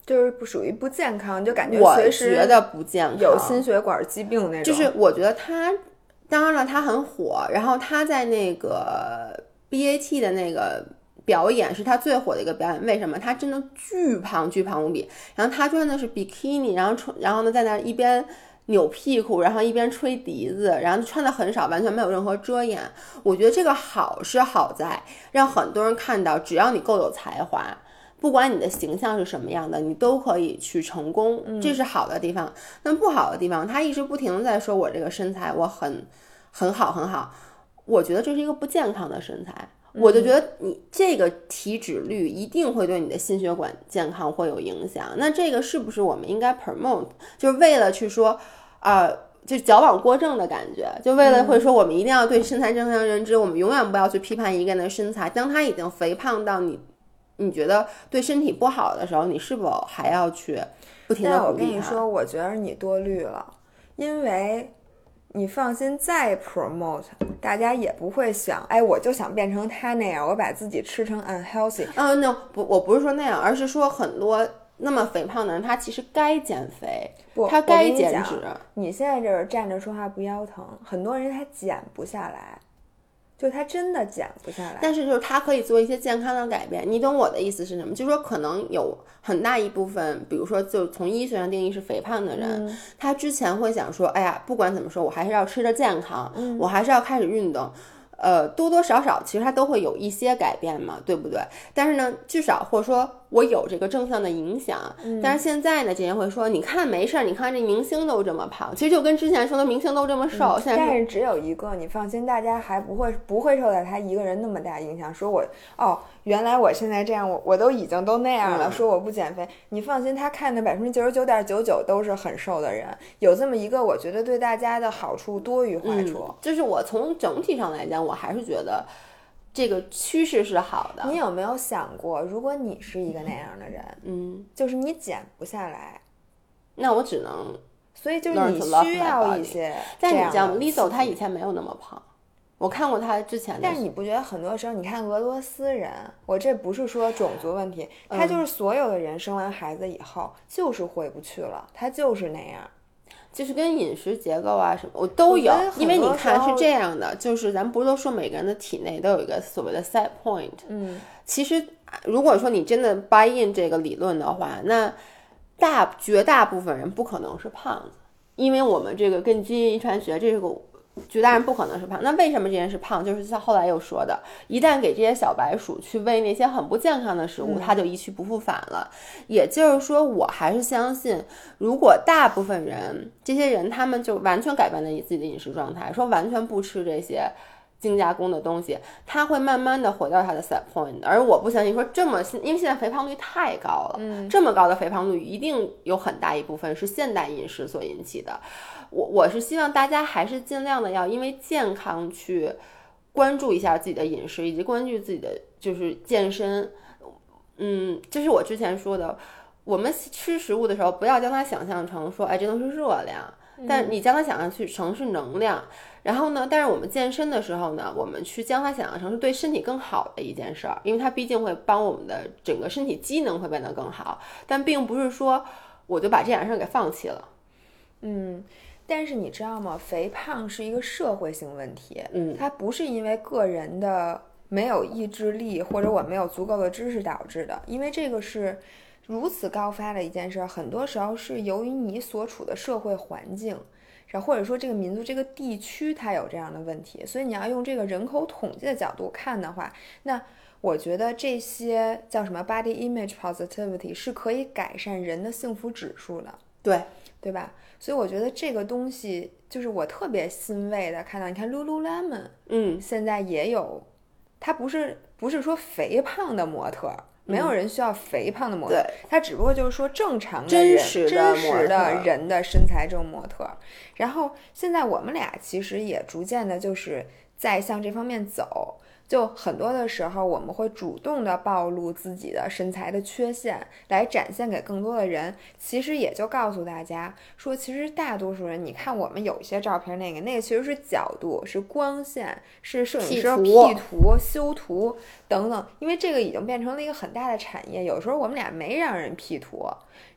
就是不属于不健康，就感觉我觉得不健康，有心血管疾病那种。就是我觉得他，当然了，他很火，然后他在那个。B A T 的那个表演是他最火的一个表演，为什么？他真的巨胖，巨胖无比。然后他穿的是比基尼，然后穿，然后呢在那一边扭屁股，然后一边吹笛子，然后穿的很少，完全没有任何遮掩。我觉得这个好是好在让很多人看到，只要你够有才华，不管你的形象是什么样的，你都可以去成功，这是好的地方。那不好的地方，他一直不停的在说我这个身材我很很好很好，我觉得这是一个不健康的身材。我就觉得你这个体脂率一定会对你的心血管健康会有影响。那这个是不是我们应该 promote？就是为了去说，啊，就矫枉过正的感觉，就为了会说我们一定要对身材正向认知，我们永远不要去批判一个人的身材。当他已经肥胖到你你觉得对身体不好的时候，你是否还要去不停的我跟你说，我觉得你多虑了，因为。你放心，再 promote，大家也不会想，哎，我就想变成他那样，我把自己吃成 unhealthy。嗯，no，不，我不是说那样，而是说很多那么肥胖的人，他其实该减肥，他该减脂。你现在这是站着说话不腰疼，很多人他减不下来。就他真的减不下来，但是就是他可以做一些健康的改变，你懂我的意思是什么？就是说可能有很大一部分，比如说就从医学上定义是肥胖的人，他之前会想说，哎呀，不管怎么说，我还是要吃的健康，我还是要开始运动。呃，多多少少其实他都会有一些改变嘛，对不对？但是呢，至少或者说我有这个正向的影响。但是现在呢，这些人会说，你看没事儿，你看这明星都这么胖，其实就跟之前说的明星都这么瘦。现在但是只有一个，你放心，大家还不会不会受到他一个人那么大影响。说我哦。原来我现在这样，我我都已经都那样了。说我不减肥，你放心，他看的百分之九十九点九九都是很瘦的人。有这么一个，我觉得对大家的好处多于坏处。就是我从整体上来讲，我还是觉得这个趋势是好的。你有没有想过，如果你是一个那样的人，嗯，就是你减不下来，那我只能，所以就是你需要一些。但你讲 Lizzo，她以前没有那么胖。我看过他之前的，但是你不觉得很多时候，你看俄罗斯人，我这不是说种族问题，他就是所有的人生完孩子以后就是回不去了，他就是那样，就是跟饮食结构啊什么我都有，因为你看是这样的，就是咱们不是都说每个人的体内都有一个所谓的 set point，嗯，其实如果说你真的 buy in 这个理论的话，那大绝大部分人不可能是胖子，因为我们这个跟基因遗传学这个。绝大人不可能是胖，那为什么这件事胖？就是像后来又说的，一旦给这些小白鼠去喂那些很不健康的食物，它就一去不复返了。也就是说，我还是相信，如果大部分人，这些人他们就完全改变了自己的饮食状态，说完全不吃这些精加工的东西，他会慢慢的回到他的 set point。而我不相信说这么现，因为现在肥胖率太高了，嗯，这么高的肥胖率一定有很大一部分是现代饮食所引起的。我我是希望大家还是尽量的要因为健康去关注一下自己的饮食，以及关注自己的就是健身。嗯，这是我之前说的，我们吃食物的时候不要将它想象成说，哎，这都是热量，但你将它想象去成是能量。然后呢，但是我们健身的时候呢，我们去将它想象成是对身体更好的一件事儿，因为它毕竟会帮我们的整个身体机能会变得更好。但并不是说我就把这件事儿给放弃了。嗯。但是你知道吗？肥胖是一个社会性问题，嗯，它不是因为个人的没有意志力或者我没有足够的知识导致的，因为这个是如此高发的一件事，很多时候是由于你所处的社会环境，然后或者说这个民族、这个地区它有这样的问题，所以你要用这个人口统计的角度看的话，那我觉得这些叫什么？body image positivity 是可以改善人的幸福指数的，对，对吧？所以我觉得这个东西就是我特别欣慰的，看到你看 Lululemon，嗯，现在也有，它不是不是说肥胖的模特，没有人需要肥胖的模特，它只不过就是说正常的真实真实的人的身材这种模特。然后现在我们俩其实也逐渐的就是在向这方面走。就很多的时候，我们会主动的暴露自己的身材的缺陷，来展现给更多的人。其实也就告诉大家说，其实大多数人，你看我们有一些照片，那个那个其实是角度，是光线，是摄影师 P 图、修图等等。因为这个已经变成了一个很大的产业。有时候我们俩没让人 P 图，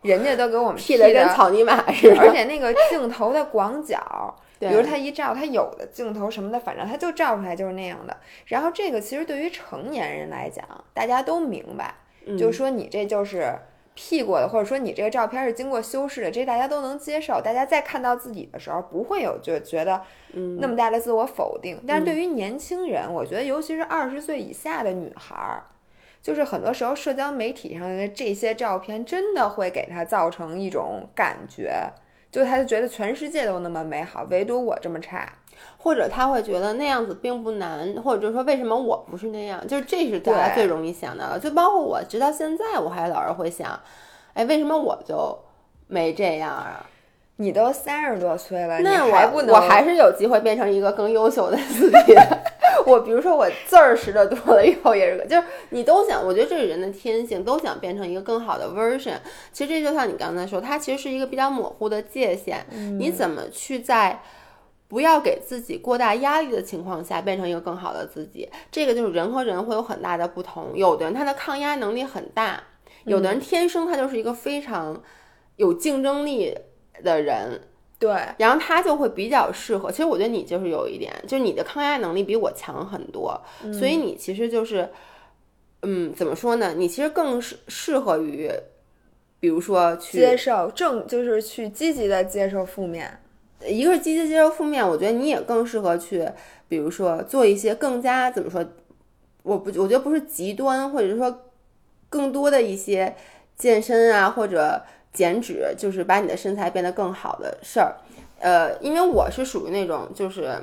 人家都给我们 P 的跟草泥马似的，而且那个镜头的广角。比如他一照，他有的镜头什么的，反正他就照出来就是那样的。然后这个其实对于成年人来讲，大家都明白，就是说你这就是 P 过的，或者说你这个照片是经过修饰的，这大家都能接受。大家在看到自己的时候，不会有就觉得那么大的自我否定。但是对于年轻人，我觉得尤其是二十岁以下的女孩儿，就是很多时候社交媒体上的这些照片，真的会给他造成一种感觉，就他就觉得全世界都那么美好，唯独我这么差。或者他会觉得那样子并不难，或者就是说为什么我不是那样，就是这是大家最容易想到的。就包括我，直到现在我还老是会想，哎，为什么我就没这样啊？你都三十多岁了，那我还不能，我还是有机会变成一个更优秀的自己。(laughs) 我比如说我字儿识的多了以后也是，就是你都想，我觉得这是人的天性，都想变成一个更好的 version。其实这就像你刚才说，它其实是一个比较模糊的界限，你怎么去在。不要给自己过大压力的情况下，变成一个更好的自己。这个就是人和人会有很大的不同。有的人他的抗压能力很大，有的人天生他就是一个非常有竞争力的人。对，然后他就会比较适合。其实我觉得你就是有一点，就是你的抗压能力比我强很多，所以你其实就是，嗯，怎么说呢？你其实更适适合于，比如说去接受正，就是去积极的接受负面。一个是积极接受负面，我觉得你也更适合去，比如说做一些更加怎么说，我不，我觉得不是极端，或者说更多的一些健身啊或者减脂，就是把你的身材变得更好的事儿。呃，因为我是属于那种就是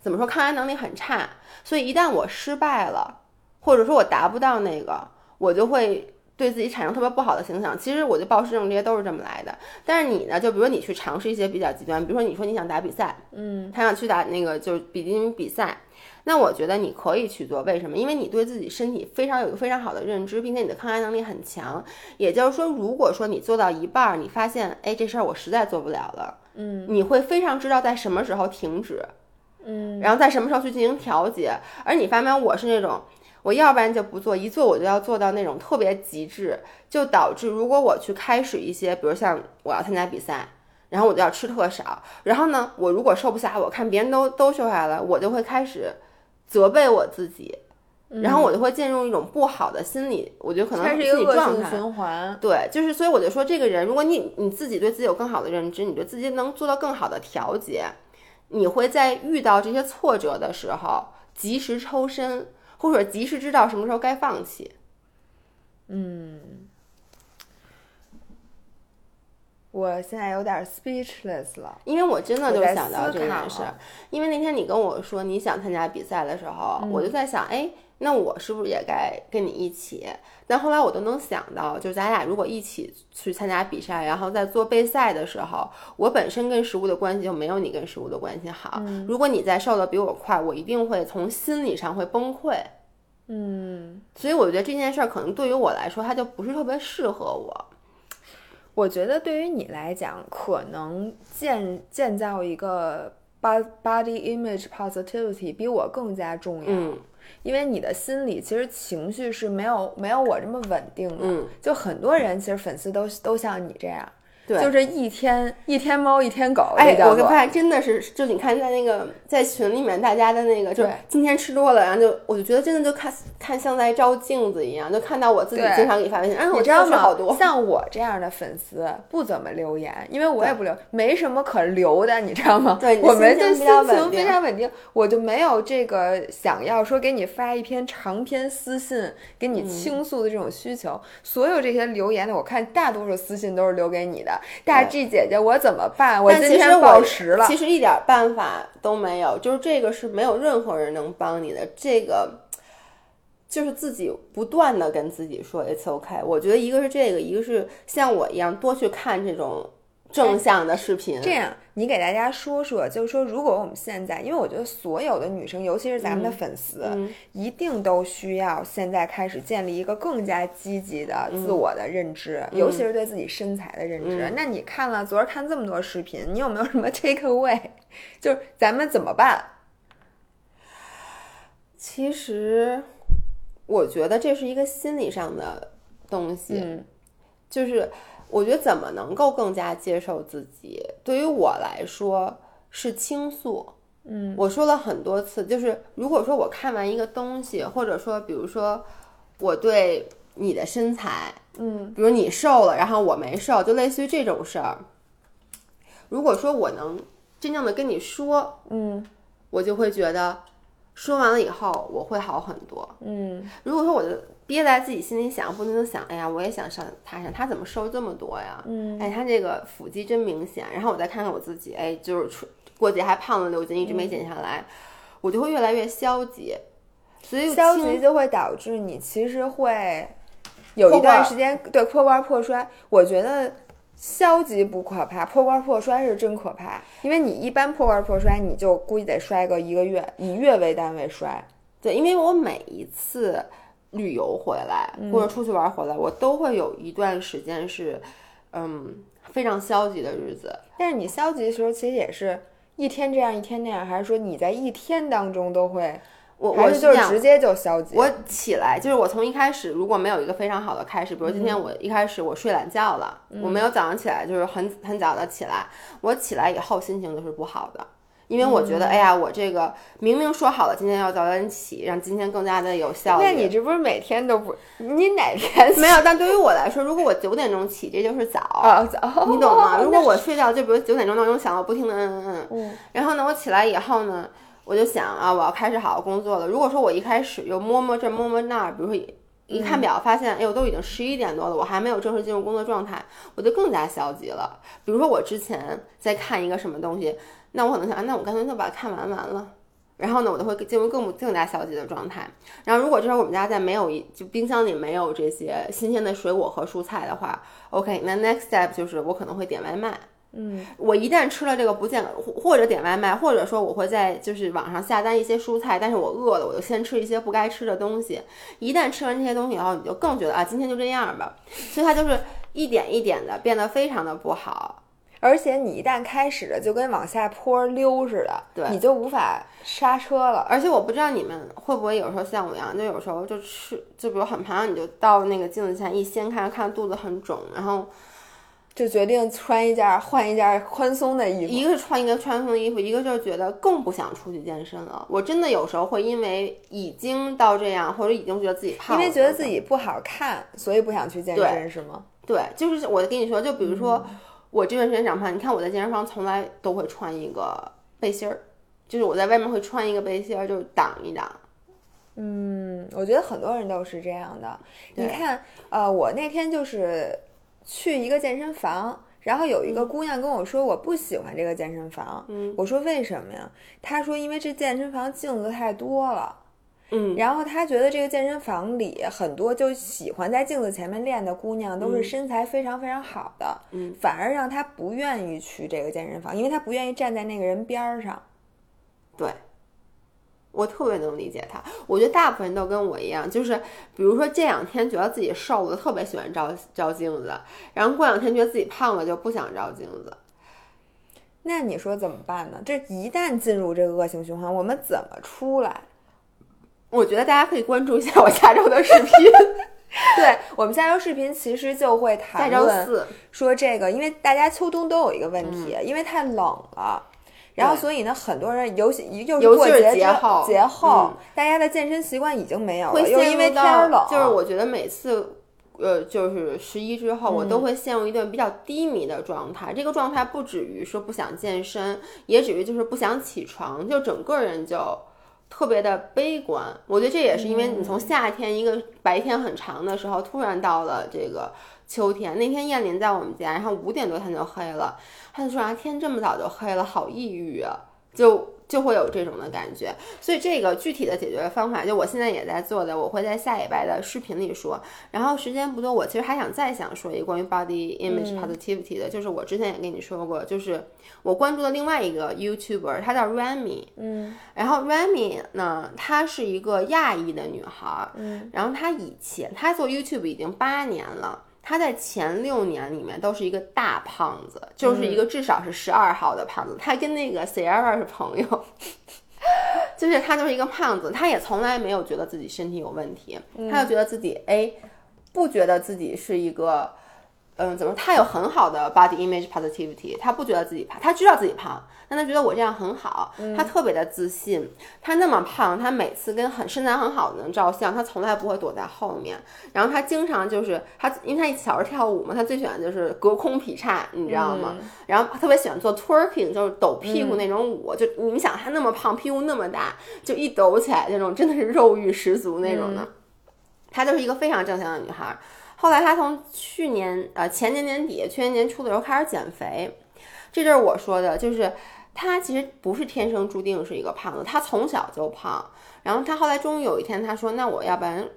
怎么说抗压能力很差，所以一旦我失败了，或者说我达不到那个，我就会。对自己产生特别不好的影响，其实我觉得暴食症这些都是这么来的。但是你呢，就比如说你去尝试一些比较极端，比如说你说你想打比赛，嗯，他想去打那个就是比基尼比赛，那我觉得你可以去做。为什么？因为你对自己身体非常有一个非常好的认知，并且你的抗压能力很强。也就是说，如果说你做到一半，你发现哎这事儿我实在做不了了，嗯，你会非常知道在什么时候停止，嗯，然后在什么时候去进行调节。而你发现我是那种。我要不然就不做，一做我就要做到那种特别极致，就导致如果我去开始一些，比如像我要参加比赛，然后我就要吃特少，然后呢，我如果瘦不下，我看别人都都瘦下来了，我就会开始责备我自己，然后我就会进入一种不好的心理，我觉得可能是一个恶性循环。对，就是所以我就说，这个人如果你你自己对自己有更好的认知，你对自己能做到更好的调节，你会在遇到这些挫折的时候及时抽身。或者及时知道什么时候该放弃。嗯，我现在有点 speechless 了，因为我真的就想到这件事儿。因为那天你跟我说你想参加比赛的时候，我就在想，哎。那我是不是也该跟你一起？但后来我都能想到，就是咱俩如果一起去参加比赛，然后在做备赛的时候，我本身跟食物的关系就没有你跟食物的关系好。如果你再瘦的比我快，我一定会从心理上会崩溃。嗯，所以我觉得这件事儿可能对于我来说，它就不是特别适合我。我觉得对于你来讲，可能建建造一个 body image positivity 比我更加重要。因为你的心理其实情绪是没有没有我这么稳定的，就很多人其实粉丝都都像你这样。对，就这一天一天猫一天狗，哎，我发现真的是，就你看在那个在群里面大家的那个，就今天吃多了，然后就我就觉得真的就看看像在照镜子一样，就看到我自己经常给你发微信，哎，我知道吗？好多。像我这样的粉丝不怎么留言，因为我也不留，没什么可留的，你知道吗？对，我们就心情非常稳定，我就没有这个想要说给你发一篇长篇私信给你倾诉的这种需求。所有这些留言的，我看大多数私信都是留给你的。大 G 姐姐，我怎么办？我今天暴食了。其实一点办法都没有，就是这个是没有任何人能帮你的。这个就是自己不断的跟自己说 “It's OK”。我觉得一个是这个，一个是像我一样多去看这种。正向的视频，这样你给大家说说，就是说，如果我们现在，因为我觉得所有的女生，尤其是咱们的粉丝，一定都需要现在开始建立一个更加积极的自我的认知，尤其是对自己身材的认知。那你看了昨儿看这么多视频，你有没有什么 (laughs) take away？就是咱们怎么办？其实我觉得这是一个心理上的东西，就是。我觉得怎么能够更加接受自己？对于我来说是倾诉。嗯，我说了很多次，就是如果说我看完一个东西，或者说比如说我对你的身材，嗯，比如你瘦了，然后我没瘦，就类似于这种事儿。如果说我能真正的跟你说，嗯，我就会觉得说完了以后，我会好很多。嗯如果说我就憋在自己心里想，不停的想，哎呀，我也想上他上，他怎么瘦这么多呀？嗯哎，他这个腹肌真明显。然后我再看看我自己，哎，就是出过节还胖了六斤，一直没减下来，我就会越来越消极。所以消极就会导致你其实会有一段时间对破罐破摔。我觉得消极不可怕，破罐破摔是真可怕。因为你一般破罐破摔，你就估计得摔个一个月，以月为单位摔。对，因为我每一次旅游回来或者出去玩回来，我都会有一段时间是，嗯，非常消极的日子。但是你消极的时候，其实也是一天这样一天那样，还是说你在一天当中都会，我我是就是直接就消极？我起来就是我从一开始如果没有一个非常好的开始，比如今天我一开始我睡懒觉了，我没有早上起来就是很很早的起来，我起来以后心情就是不好的。因为我觉得，哎呀，我这个明明说好了今天要早点起，让今天更加的有效率。那你这不是每天都不？你哪天没有？但对于我来说，如果我九点钟起，这就是早。啊？早你懂吗？(laughs) 如果我睡觉，就比如九点钟闹钟响了，我不停的嗯嗯嗯，然后呢，我起来以后呢，我就想啊，我要开始好好工作了。如果说我一开始又摸摸这摸摸那儿，比如说一一看表发现，哎呦，都已经十一点多了，我还没有正式进入工作状态，我就更加消极了。比如说我之前在看一个什么东西，那我可能想，啊那我干脆就把它看完完了。然后呢，我就会进入更更加消极的状态。然后，如果这时候我们家在没有一就冰箱里没有这些新鲜的水果和蔬菜的话，OK，那 next step 就是我可能会点外卖。嗯，我一旦吃了这个不健或或者点外卖，或者说我会在就是网上下单一些蔬菜，但是我饿了，我就先吃一些不该吃的东西。一旦吃完这些东西以后，你就更觉得啊，今天就这样吧。所以它就是一点一点的变得非常的不好。而且你一旦开始了，就跟往下坡溜似的，对你就无法刹车了。而且我不知道你们会不会有时候像我一样，就有时候就吃，就比如很胖，你就到那个镜子前一掀开，看肚子很肿，然后就决定穿一件换一件宽松的衣服。一个是穿一个宽松的衣服，一个就是觉得更不想出去健身了。我真的有时候会因为已经到这样，或者已经觉得自己胖了，因为觉得自己不好看，所以不想去健身，是吗？对，就是我跟你说，就比如说、嗯我这段时间长胖，你看我在健身房从来都会穿一个背心儿，就是我在外面会穿一个背心儿，就是挡一挡。嗯，我觉得很多人都是这样的。你看，呃，我那天就是去一个健身房，然后有一个姑娘跟我说，我不喜欢这个健身房。嗯我说为什么呀？她说因为这健身房镜子太多了。嗯，然后她觉得这个健身房里很多就喜欢在镜子前面练的姑娘都是身材非常非常好的，嗯反而让她不愿意去这个健身房，因为她不愿意站在那个人边儿上。对。我特别能理解他，我觉得大部分人都跟我一样，就是比如说这两天觉得自己瘦了，特别喜欢照照镜子，然后过两天觉得自己胖了就不想照镜子。那你说怎么办呢？这一旦进入这个恶性循环，我们怎么出来？我觉得大家可以关注一下我下周的视频，(laughs) 对我们下周视频其实就会谈论周四，说这个，因为大家秋冬都有一个问题，因为太冷了。然后，所以呢，很多人尤其又过节后节后嗯大家的健身习惯已经没有了，又因为天儿冷，就是我觉得每次。呃，就是十一之后，我都会陷入一段比较低迷的状态。这个状态不止于说不想健身，也止于就是不想起床，就整个人就特别的悲观。我觉得这也是因为你从夏天一个白天很长的时候，突然到了这个秋天。那天燕林在我们家，然后五点多天就黑了，他就说啊，天这么早就黑了，好抑郁啊，就就会有这种的感觉。所以这个具体的解决方法，就我现在也在做的，我会在下礼拜的视频里说。然后时间不多，我其实还想再想说一个关于 body image positivity 的，就是我之前也跟你说过，就是我关注的另外一个 YouTuber，她叫 Remy，嗯然后 Remy 呢，她是一个亚裔的女孩，嗯，然后她以前她做 YouTube 已经八年了。她在前六年里面都是一个大胖子，就是一个至少是十二号的胖子。他跟那个 Sierra 是朋友，(laughs) 就是他就是一个胖子，他也从来没有觉得自己身体有问题，他就觉得自己哎，不觉得自己是一个嗯，怎么？他有很好的 body image positivity，他不觉得自己胖，他知道自己胖，但他觉得我这样很好，他特别的自信。他那么胖，他每次跟很身材很好的人照相，他从来不会躲在后面。然后他经常就是他，因为他小时候跳舞嘛，他最喜欢就是隔空劈叉，你知道吗？然后特别喜欢做 twerking，就是抖屁股那种舞。就你们想，他那么胖，屁股那么大，就一抖起来，那种真的是肉欲十足那种的。她就是一个非常正向的女孩。后来她从去年呃前年年底、去年年初的时候开始减肥，这就是我说的，就是他其实不是天生注定是一个胖子，他从小就胖。然后他后来终于有一天，他说：“那我要不然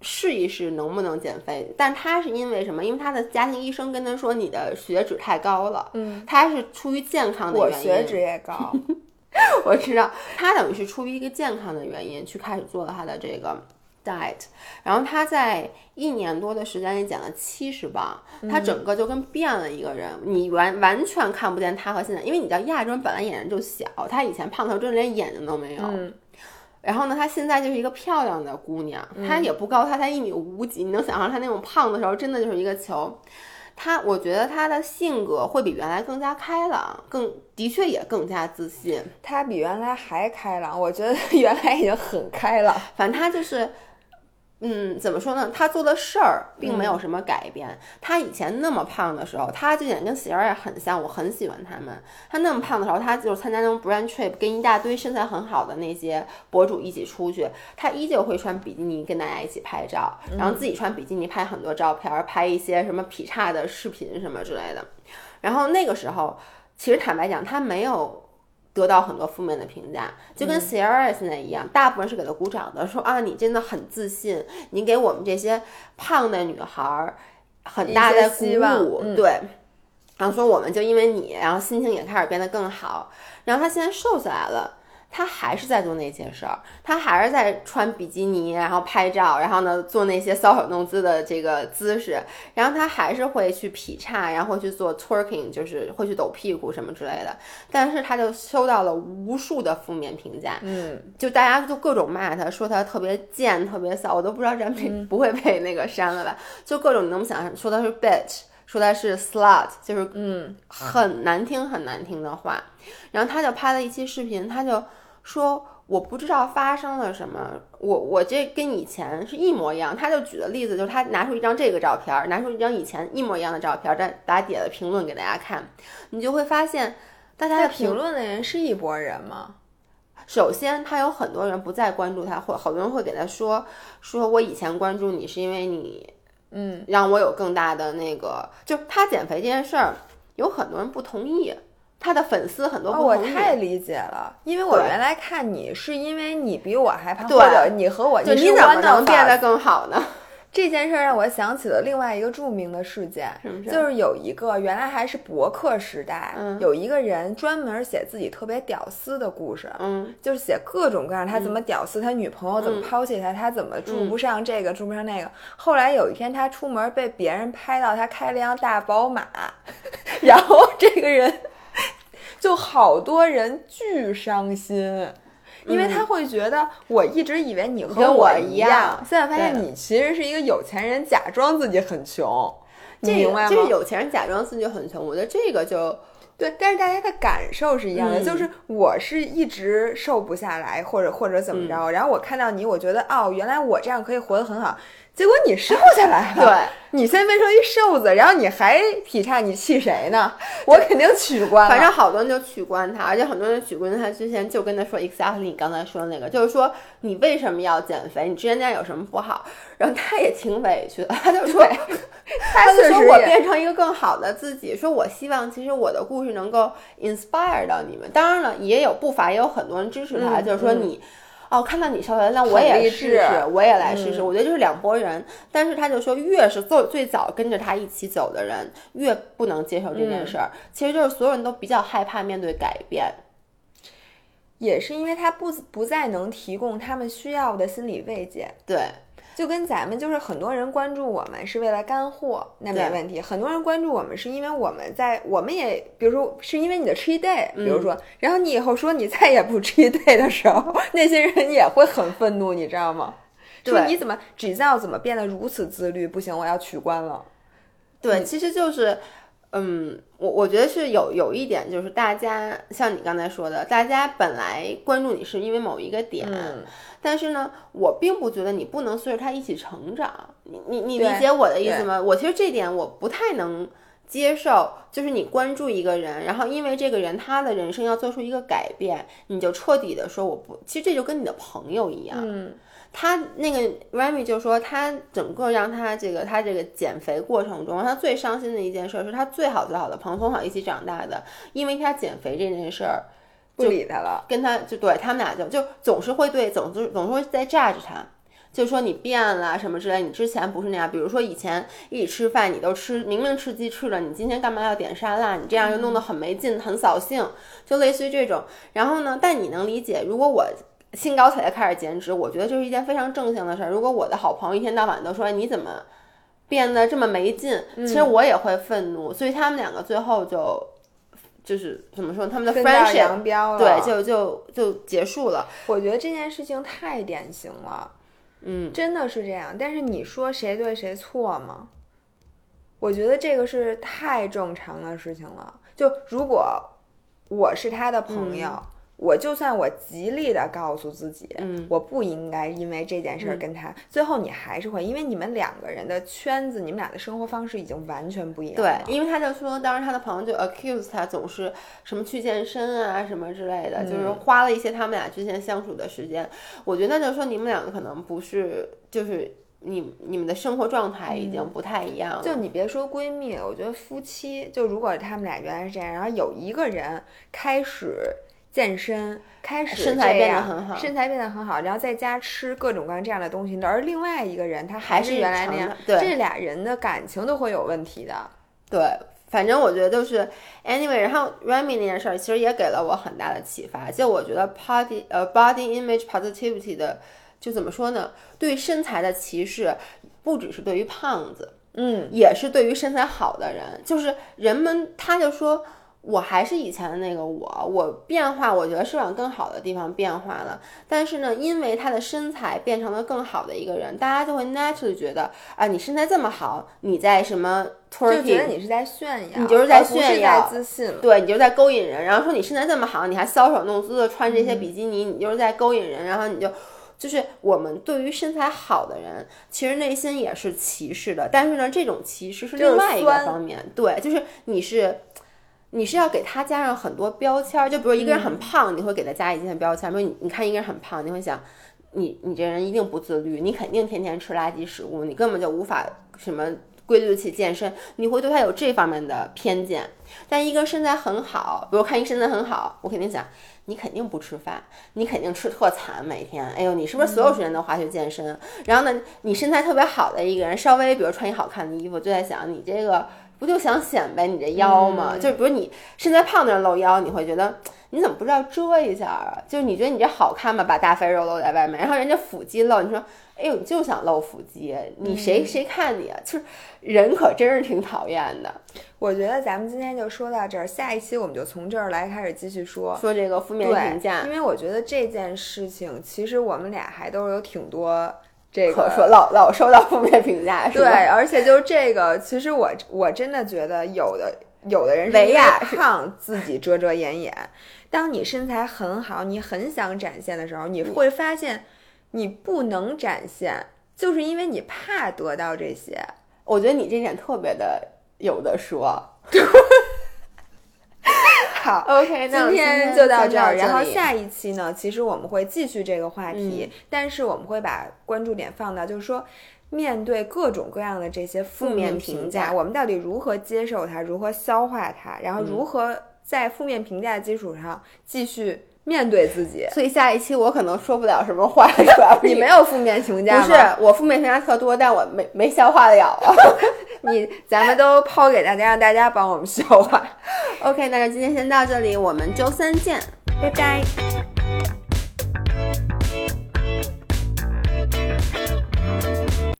试一试能不能减肥？”但他是因为什么？因为他的家庭医生跟他说：“你的血脂太高了。”嗯，他是出于健康的原因。我血脂也高，(laughs) 我知道。他等于是出于一个健康的原因去开始做了他的这个。diet，然后他在一年多的时间里减了七十磅，他整个就跟变了一个人，你完完全看不见他和现在，因为你知道亚洲人本来眼睛就小，他以前胖的时候真的连眼睛都没有。然后呢，她现在就是一个漂亮的姑娘，她也不高，她才一米五几，你能想象她那种胖的时候，真的就是一个球。她，我觉得她的性格会比原来更加开朗，更的确也更加自信。她比原来还开朗，我觉得 (laughs) 原来已经很开朗，反正她就是。嗯，怎么说呢？他做的事儿并没有什么改变。他以前那么胖的时候，他这点跟 Sierra 很像，我很喜欢他们。他那么胖的时候，他就参加那种 brand trip，跟一大堆身材很好的那些博主一起出去，他依旧会穿比基尼跟大家一起拍照，然后自己穿比基尼拍很多照片，拍一些什么劈叉的视频什么之类的。然后那个时候，其实坦白讲，他没有。得到很多负面的评价，就跟 Sierra 现在一样，大部分是给他鼓掌的，说啊，你真的很自信，你给我们这些胖的女孩很大的鼓舞，对。然后说我们就因为你，然后心情也开始变得更好。然后他现在瘦下来了。他还是在做那些事儿，他还是在穿比基尼，然后拍照，然后呢做那些搔首弄姿的这个姿势，然后他还是会去劈叉，然后去做 twerking，就是会去抖屁股什么之类的。但是他就收到了无数的负面评价，嗯，就大家就各种骂他，说他特别贱，特别骚，我都不知道人被不会被那个删了吧？就各种你能想象，说他是 bitch，说他是 slut，就是嗯很难听很难听的话。然后他就拍了一期视频，他就。说我不知道发生了什么，我我这跟以前是一模一样。他就举的例子就是他拿出一张这个照片，拿出一张以前一模一样的照片，再打底下的评论给大家看，你就会发现大家的评论的人是一拨人吗？首先，他有很多人不再关注他，或好多人会给他说，说我以前关注你是因为你，嗯，让我有更大的那个，就他减肥这件事儿，有很多人不同意。他的粉丝很多，我太理解了，因为我原来看你是因为你比我还胖，或者你和我就你怎么能变得更好呢？这件事让我想起了另外一个著名的事件，就是有一个原来还是博客时代，有一个人专门写自己特别屌丝的故事，嗯，就是写各种各样他怎么屌丝，他女朋友怎么抛弃他，他怎么住不上这个住不上那个。后来有一天他出门被别人拍到他开了辆大宝马，(laughs) 然后这个人。就好多人巨伤心，因为他会觉得我一直以为你和我一样，现在发现你其实是一个有钱人，假装自己很穷，你明白吗？就是有钱人假装自己很穷，我觉得这个就对，但是大家的感受是一样的，就是我是一直瘦不下来，或者或者怎么着，然后我看到你，我觉得哦，原来我这样可以活得很好。结果你瘦下来了，对，你现在变成一瘦子，然后你还劈叉，你气谁呢？我肯定取关。反正好多人就取关他，而且很多人取关他之前就跟他说，exactly 你刚才说的那个，就是说你为什么要减肥？你之前那样有什么不好？然后他也挺委屈的，他就说，(laughs) 他就说我变成一个更好的自己，说我希望其实我的故事能够 inspire 到你们。当然了，也有不乏也有很多人支持他，就是说你。哦，看到你消费了，那我也试试，我也来试试。我觉得就是两拨人，但是他就说，越是最最早跟着他一起走的人，越不能接受这件事儿。其实就是所有人都比较害怕面对改变，也是因为他不不再能提供他们需要的心理慰藉。对。就跟咱们就是很多人关注我们是为了干货，那没问题。很多人关注我们是因为我们在，我们也比如说是因为你的 cheat day，比如说，然后你以后说你再也不 cheat day 的时候，(laughs) 那些人也会很愤怒，你知道吗？就你怎么 Giselle 怎么变得如此自律？不行，我要取关了。对，其实就是，嗯，我我觉得是有有一点，就是大家像你刚才说的，大家本来关注你是因为某一个点，嗯但是呢，我并不觉得你不能随着他一起成长。你你你理解我的意思吗？我其实这点我不太能接受，就是你关注一个人，然后因为这个人他的人生要做出一个改变，你就彻底的说我不，其实这就跟你的朋友一样，嗯他那个 Remy 就说，他整个让他这个他这个减肥过程中，他最伤心的一件事是他最好最好的朋友从小一起长大的，因为他减肥这件事儿，不理他了。跟他就对他们俩就就总是会对总是总是会在 judge 他。就说你变了什么之类，你之前不是那样。比如说以前一起吃饭，你都吃明明吃鸡翅了，你今天干嘛要点沙拉？你这样就弄得很没劲，很扫兴，就类似于这种。然后呢，但你能理解，如果我兴高采烈开始减脂，我觉得这是一件非常正向的事儿。如果我的好朋友一天到晚都说哎你怎么变得这么没劲，其实我也会愤怒。所以他们两个最后就就是怎么说，他们的分道 friendship 扬镳了，对就就就结束了。我觉得这件事情太典型了，嗯，真的是这样。但是你说谁对谁错吗？我觉得这个是太正常的事情了。就如果我是他的朋友，我就算我极力的告诉自己，嗯我不应该因为这件事儿跟他，最后你还是会，因为你们两个人的圈子，你们俩的生活方式已经完全不一样对。，因为他就说，当时他的朋友就 accuse 他总是什么去健身啊什么之类的，就是花了一些他们俩之前相处的时间。我觉得那就说你们两个可能不是，就是你你们的生活状态已经不太一样了。就你别说闺蜜了，我觉得夫妻，就如果他们俩原来是这样，然后有一个人开始健身，开始身材变得很好身材变得很好，然后在家吃各种各样这样的东西，而另外一个人他还是是原来那样，对这俩人的感情都会有问题的。对，反正我觉得就是 anyway，然后 Remy 那件事儿其实也给了我很大的启发。就我觉得 body 呃 body image positivity 的，就怎么说呢？对身材的歧视，不只是对于胖子，嗯，也是对于身材好的人，就是人们他就说。我还是以前的那个我，我变化，我觉得是往更好的地方变化了。但是呢，因为他的身材变成了更好的一个人，大家就会 naturally 觉得啊，你身材这么好，你在什么就觉得你是在炫耀，你就是在炫耀自信了。对你就是在勾引人，然后说你身材这么好，你还搔首弄姿的穿这些比基尼，你就是在勾引人，然后你就。就是我们对于身材好的人，其实内心也是歧视的，但是呢，这种歧视是另外一个方面，对，就是你是你是要给他加上很多标签儿，就比如一个人很胖，你会给他加一些标签儿，比如你你看一个人很胖，你会想，你你这人一定不自律，你肯定天天吃垃圾食物，你根本就无法什么规律去健身，你会对他有这方面的偏见。但一个身材很好，比如看一个身材很好，我肯定想，你肯定不吃饭，你肯定吃特惨每天。哎呦，你是不是所有时间都花去健身？然后呢，你身材特别好的一个人，稍微比如穿一好看的衣服，就在想你这个不就想显摆你这腰吗？就比如你身材胖的人露腰，你会觉得你怎么不知道遮一下啊？就是你觉得你这好看吗？把大肥肉露在外面，然后人家腹肌露，你说。哎呦，你就想露腹肌，你谁、谁看你啊？就是人可真是挺讨厌的。我觉得咱们今天就说到这儿，下一期我们就从这儿来开始继续说。说这个负面，评价因，为我觉得这件事情，其实我们俩还都有挺多这个可 (laughs) 说老老受到负面评价，是对，吧？而且就是这个，其实我我真的觉得有的有的人是维亚胖自己遮遮掩掩，当你身材很好，你很想展现的时候，你会发现你不能展现，就是因为你怕得到这些。我觉得你这点特别的有的说。(laughs) 好 OK，那今天就到这儿，然后下一期呢，其实我们会继续这个话题，但是我们会把关注点放到，就是说。面对各种各样的这些负面评负面评价我们到底如何接受它，如何消化它，然后如何在负面评价的基础上继续面对自己？所以下一期我可能说不了什么话，主要你没有负面评价不？是我负面评价特多，但我没没消化得了啊。(laughs) 你，咱们都抛给大家，让大家帮我们消化。(laughs) OK，那就今天先到这里，我们周三见。拜拜。